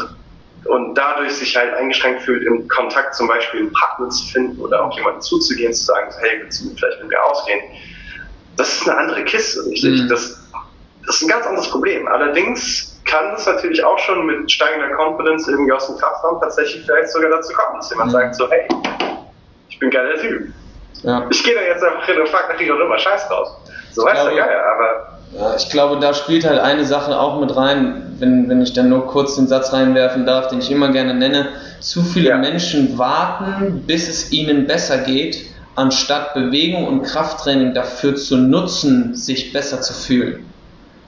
und dadurch sich halt eingeschränkt fühlt, im Kontakt zum Beispiel einen Partner zu finden oder auch jemanden zuzugehen, zu sagen, hey, willst du vielleicht mit mir ausgehen? Das ist eine andere Kiste, richtig? Mhm. Das, das ist ein ganz anderes Problem. Allerdings kann es natürlich auch schon mit steigender Confidence irgendwie aus dem Kraftraum tatsächlich vielleicht sogar dazu kommen, dass jemand mhm. sagt so, hey, ich bin geiler Typ. Ja. Ich gehe da jetzt einfach hin und frag nach auch immer Scheiß draus. So weißt du, geil, aber ja, ich glaube, da spielt halt eine Sache auch mit rein, wenn, wenn ich dann nur kurz den Satz reinwerfen darf, den ich immer gerne nenne. Zu viele ja. Menschen warten, bis es ihnen besser geht, anstatt Bewegung und Krafttraining dafür zu nutzen, sich besser zu fühlen.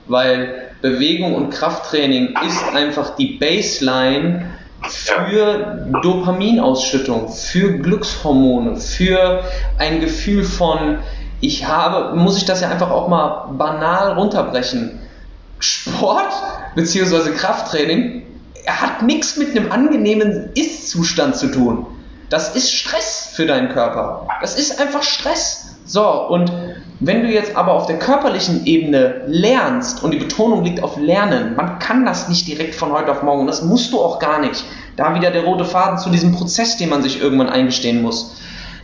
Weil Bewegung und Krafttraining ist einfach die Baseline für Dopaminausschüttung, für Glückshormone, für ein Gefühl von ich habe, muss ich das ja einfach auch mal banal runterbrechen. Sport bzw. Krafttraining hat nichts mit einem angenehmen Ist-Zustand zu tun. Das ist Stress für deinen Körper. Das ist einfach Stress. So, und wenn du jetzt aber auf der körperlichen Ebene lernst, und die Betonung liegt auf Lernen, man kann das nicht direkt von heute auf morgen, das musst du auch gar nicht. Da wieder der rote Faden zu diesem Prozess, den man sich irgendwann eingestehen muss.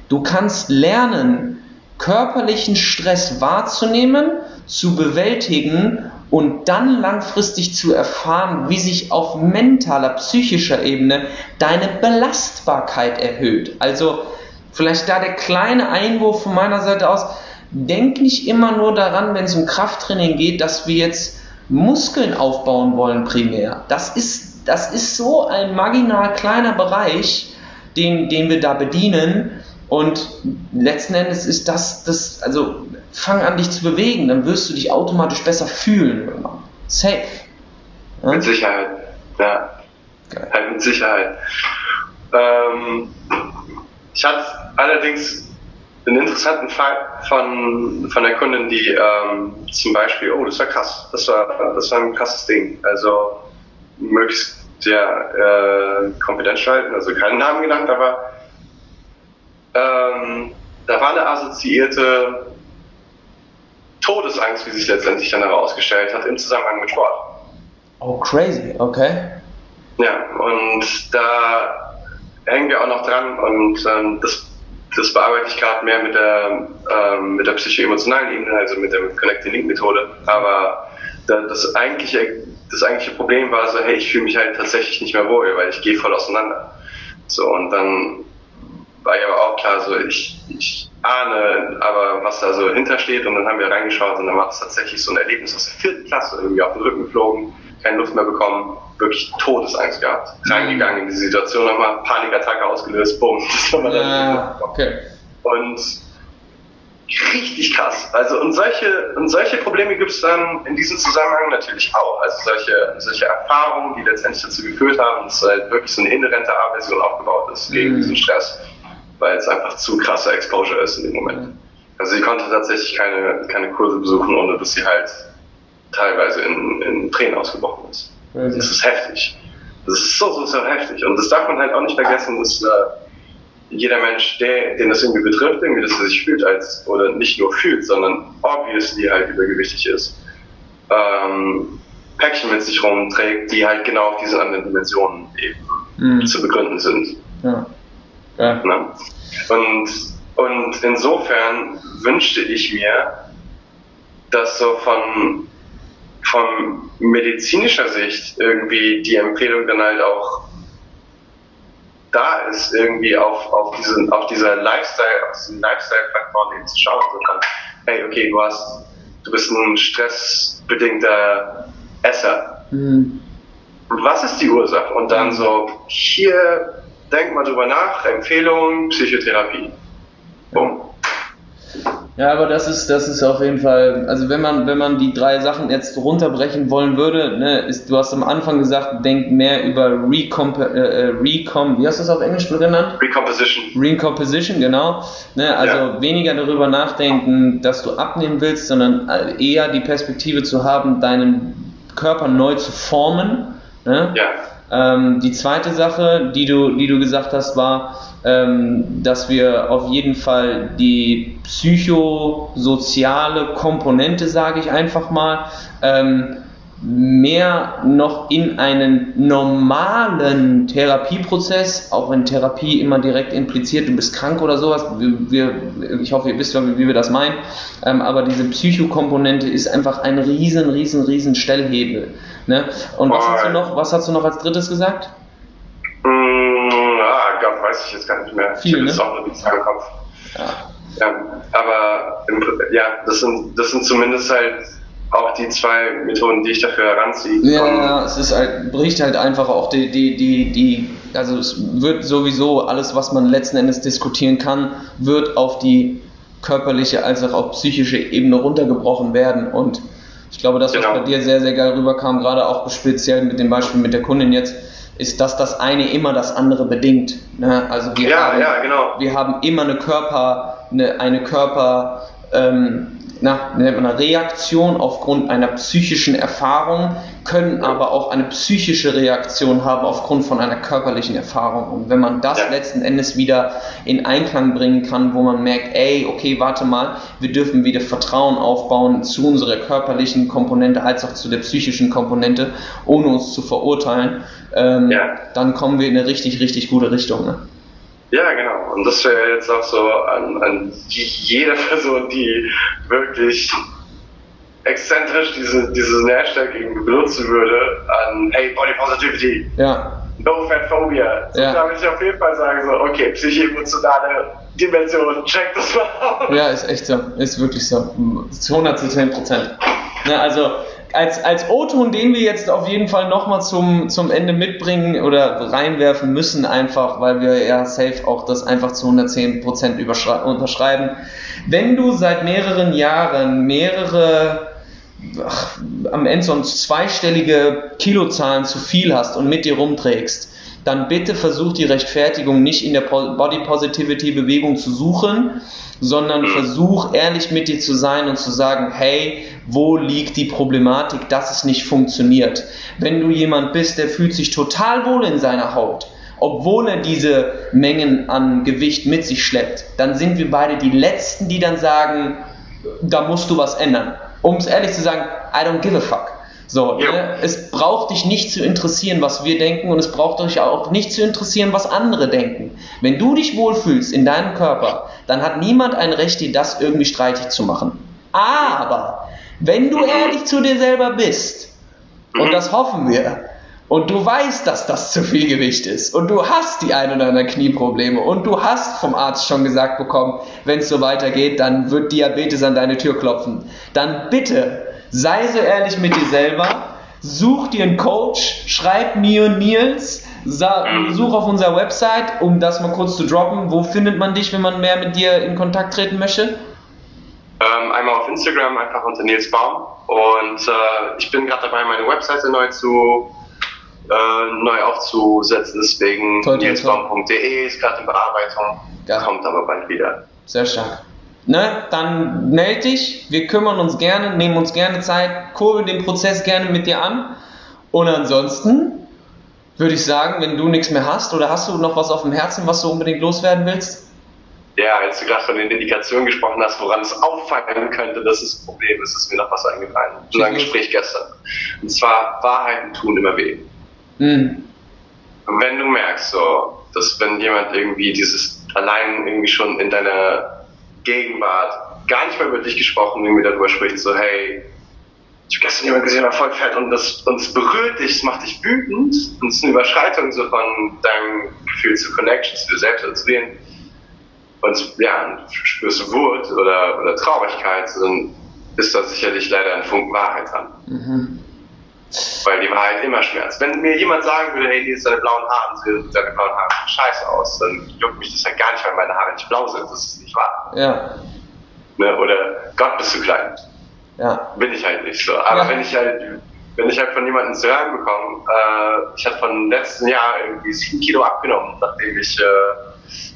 Du kannst lernen, körperlichen Stress wahrzunehmen, zu bewältigen und dann langfristig zu erfahren, wie sich auf mentaler, psychischer Ebene deine Belastbarkeit erhöht. Also vielleicht da der kleine Einwurf von meiner Seite aus, denk nicht immer nur daran, wenn es um Krafttraining geht, dass wir jetzt Muskeln aufbauen wollen primär. Das ist, das ist so ein marginal kleiner Bereich, den, den wir da bedienen und letzten Endes ist das, das, also fang an dich zu bewegen, dann wirst du dich automatisch besser fühlen. Safe. Ja? Mit Sicherheit, ja. Geil. Halt mit Sicherheit. Ähm, ich hatte allerdings einen interessanten Fall von, von der Kundin, die ähm, zum Beispiel, oh, das war krass, das war, das war ein krasses Ding. Also möglichst sehr äh, confidential halten, also keinen Namen genannt, aber ähm, da war eine assoziierte Todesangst, wie sich letztendlich dann herausgestellt hat, im Zusammenhang mit Sport. Oh, crazy, okay. Ja, und da hängen wir auch noch dran und ähm, das, das bearbeite ich gerade mehr mit der, ähm, der psychoemotionalen Ebene, also mit der Connecting Link Methode. Aber das eigentliche, das eigentliche Problem war so, hey, ich fühle mich halt tatsächlich nicht mehr wohl, weil ich gehe voll auseinander. So, und dann war ja aber auch klar, so ich, ich ahne aber, was da so hintersteht und dann haben wir reingeschaut und dann war es tatsächlich so ein Erlebnis aus der vierten Klasse, irgendwie auf den Rücken geflogen, keine Luft mehr bekommen, wirklich Todesangst gehabt. Mhm. Reingegangen in die Situation, nochmal Panikattacke ausgelöst, bumm. Ja, okay. Und richtig krass. Also und solche, und solche Probleme gibt es dann in diesem Zusammenhang natürlich auch. Also solche, solche Erfahrungen, die letztendlich dazu geführt haben, dass halt wirklich so eine inhärente A-Version aufgebaut ist gegen mhm. diesen Stress weil es einfach zu krasser Exposure ist in dem Moment. Also sie konnte tatsächlich keine, keine Kurse besuchen, ohne dass sie halt teilweise in, in Tränen ausgebrochen ist. Das ist heftig. Das ist so, so, so heftig. Und das darf man halt auch nicht vergessen, dass, äh, jeder Mensch, der, den das irgendwie betrifft, irgendwie, dass er sich fühlt als, oder nicht nur fühlt, sondern obviously halt übergewichtig ist, ähm, Päckchen mit sich rumträgt, die halt genau auf diesen anderen Dimensionen eben mhm. zu begründen sind. Ja. ja. Ne? Und, und insofern wünschte ich mir, dass so von, von medizinischer Sicht irgendwie die Empfehlung dann halt auch da ist, irgendwie auf, auf, diesen, auf dieser Lifestyle, auf diesen Lifestyle-Faktoren eben zu schauen, so kann, hey, okay, du hast, du bist ein stressbedingter Esser. Mhm. Was ist die Ursache? Und dann so, hier, denk mal drüber nach, Empfehlung, Psychotherapie. Bumm. Ja, aber das ist, das ist auf jeden Fall, also wenn man, wenn man die drei Sachen jetzt runterbrechen wollen würde, ne, ist, du hast am Anfang gesagt, denk mehr über Recomp, äh, äh, Recom, wie hast du das auf Englisch genannt? Recomposition. Recomposition, genau. Ne, also ja. weniger darüber nachdenken, dass du abnehmen willst, sondern äh, eher die Perspektive zu haben, deinen Körper neu zu formen. Ne? Ja. Ähm, die zweite Sache, die du, die du gesagt hast, war, ähm, dass wir auf jeden Fall die psychosoziale Komponente, sage ich einfach mal, ähm, mehr noch in einen normalen Therapieprozess, auch wenn Therapie immer direkt impliziert, du bist krank oder sowas, wir, wir, ich hoffe, ihr wisst, wie wir das meinen, ähm, aber diese Psychokomponente ist einfach ein riesen, riesen, riesen Stellhebel. Ne? Und was hast, du noch, was hast du noch als drittes gesagt? Gott, weiß ich jetzt gar nicht mehr. Viel, ich ne? auch nur die Zahl im Kopf. Ja. ja aber ja, das sind, das sind zumindest halt auch die zwei Methoden, die ich dafür heranziehe. Ja, ja, es ist halt, bricht halt einfach auch die, die, die, die, also es wird sowieso alles, was man letzten Endes diskutieren kann, wird auf die körperliche als auch auf psychische Ebene runtergebrochen werden und ich glaube, das, was genau. bei dir sehr, sehr geil rüberkam, gerade auch speziell mit dem Beispiel mit der Kundin jetzt, ist, dass das eine immer das andere bedingt. Ne? Also wir, ja, haben, ja, genau. wir haben immer eine Körper, eine, eine Körper, ähm, na, eine Reaktion aufgrund einer psychischen Erfahrung, können aber auch eine psychische Reaktion haben aufgrund von einer körperlichen Erfahrung. Und wenn man das letzten Endes wieder in Einklang bringen kann, wo man merkt, ey, okay, warte mal, wir dürfen wieder Vertrauen aufbauen zu unserer körperlichen Komponente als auch zu der psychischen Komponente, ohne uns zu verurteilen, ähm, ja. dann kommen wir in eine richtig, richtig gute Richtung. Ne? Ja, genau. Und das wäre jetzt auch so an, an jede Person, die wirklich exzentrisch diese, dieses Hashtag benutzen würde, an Hey, Body Positivity. Ja. No Fat Phobia. So ja. würde ich auf jeden Fall sagen, so, okay, psychoemotionale Dimension, check das mal aus. Ja, ist echt so. Ist wirklich so. Zu 110 Prozent. Ne, also, als, als O-Ton, den wir jetzt auf jeden Fall nochmal zum, zum Ende mitbringen oder reinwerfen müssen, einfach, weil wir ja safe auch das einfach zu 110% unterschreiben. Wenn du seit mehreren Jahren mehrere ach, am Ende so zweistellige Kilozahlen zu viel hast und mit dir rumträgst, dann bitte versuch die Rechtfertigung nicht in der Body Positivity Bewegung zu suchen, sondern versuch ehrlich mit dir zu sein und zu sagen, hey, wo liegt die Problematik, dass es nicht funktioniert? Wenn du jemand bist, der fühlt sich total wohl in seiner Haut, obwohl er diese Mengen an Gewicht mit sich schleppt, dann sind wir beide die Letzten, die dann sagen, da musst du was ändern. Um es ehrlich zu sagen, I don't give a fuck. So, ne? es braucht dich nicht zu interessieren, was wir denken und es braucht euch auch nicht zu interessieren, was andere denken. Wenn du dich wohlfühlst in deinem Körper, dann hat niemand ein Recht, dir das irgendwie streitig zu machen. Aber wenn du ehrlich zu dir selber bist, und mhm. das hoffen wir, und du weißt, dass das zu viel Gewicht ist und du hast die ein oder anderen Knieprobleme und du hast vom Arzt schon gesagt bekommen, wenn es so weitergeht, dann wird Diabetes an deine Tür klopfen, dann bitte Sei so ehrlich mit dir selber. Such dir einen Coach, schreib mir und Nils, such auf unserer Website, um das mal kurz zu droppen. Wo findet man dich, wenn man mehr mit dir in Kontakt treten möchte? Ähm, einmal auf Instagram, einfach unter Nils Baum. Und äh, ich bin gerade dabei, meine Webseite neu zu äh, neu aufzusetzen. Deswegen nilsbaum.de ist gerade in Bearbeitung. Ja. Kommt aber bald wieder. Sehr stark ne, dann melde dich, wir kümmern uns gerne, nehmen uns gerne Zeit, kurbeln den Prozess gerne mit dir an. Und ansonsten würde ich sagen, wenn du nichts mehr hast oder hast du noch was auf dem Herzen, was du unbedingt loswerden willst? Ja, als du gerade von den Indikationen gesprochen hast, woran es auffallen könnte, das ist das Problem, ist, ist mir noch was eingefallen. In einem Gespräch gestern. Und zwar, Wahrheiten tun immer weh. Mhm. wenn du merkst, so, dass wenn jemand irgendwie dieses allein irgendwie schon in deiner Gegenwart gar nicht mehr über dich gesprochen, irgendwie darüber spricht, so, hey, ich habe gestern jemanden gesehen, der voll fett und das, und das berührt dich, es macht dich wütend und es ist eine Überschreitung so von deinem Gefühl zu Connection, zu dir selbst oder zu denen und ja, spürst Wut oder, oder Traurigkeit, dann ist da sicherlich leider ein Funken Wahrheit dran. Mhm. Weil die Wahrheit immer schmerzt. Wenn mir jemand sagen würde, hey, hier ist deine blauen Haare, sehen deine blauen Haare scheiße aus, dann juckt mich das halt gar nicht, weil meine Haare nicht blau sind. Das ist nicht wahr. Ja. Ne? Oder Gott, bist du klein. Ja. Bin ich halt nicht so. Aber ja. wenn ich halt, wenn ich halt von jemandem zu hören bekomme, äh, ich hatte von letzten Jahr irgendwie sieben Kilo abgenommen, nachdem ich äh,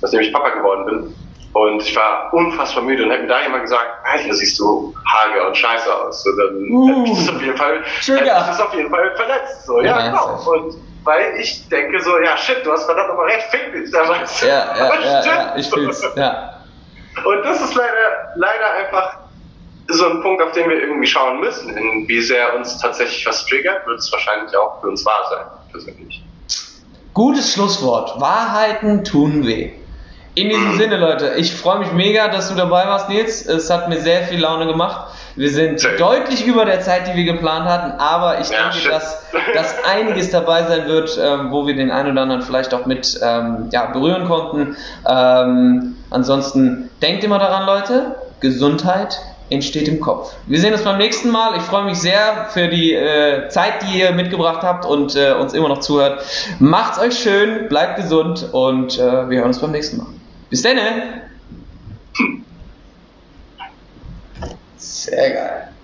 nachdem ich Papa geworden bin. Und ich war unfassbar müde und hätte mir da jemand gesagt, Alter, siehst du hager und scheiße aus. Und dann uh, hätte ich das auf jeden Fall, hätte ich das auf jeden Fall verletzt. So, ja, ja genau. Und weil ich denke so, ja shit, du hast verdammt nochmal recht, fick dich damals. Ja, ja, ja, ja, ich fühl's, ja. Und das ist leider, leider einfach so ein Punkt, auf den wir irgendwie schauen müssen, in wie sehr uns tatsächlich was triggert, wird es wahrscheinlich auch für uns wahr sein, persönlich. Gutes Schlusswort. Wahrheiten tun weh. In diesem Sinne, Leute, ich freue mich mega, dass du dabei warst, Nils. Es hat mir sehr viel Laune gemacht. Wir sind Schön. deutlich über der Zeit, die wir geplant hatten, aber ich ja, denke, dass, dass einiges dabei sein wird, ähm, wo wir den einen oder anderen vielleicht auch mit ähm, ja, berühren konnten. Ähm, ansonsten denkt immer daran, Leute, Gesundheit entsteht im Kopf. Wir sehen uns beim nächsten Mal. Ich freue mich sehr für die äh, Zeit, die ihr mitgebracht habt und äh, uns immer noch zuhört. Macht's euch schön, bleibt gesund und äh, wir hören uns beim nächsten Mal. Bis dann! Sehr geil.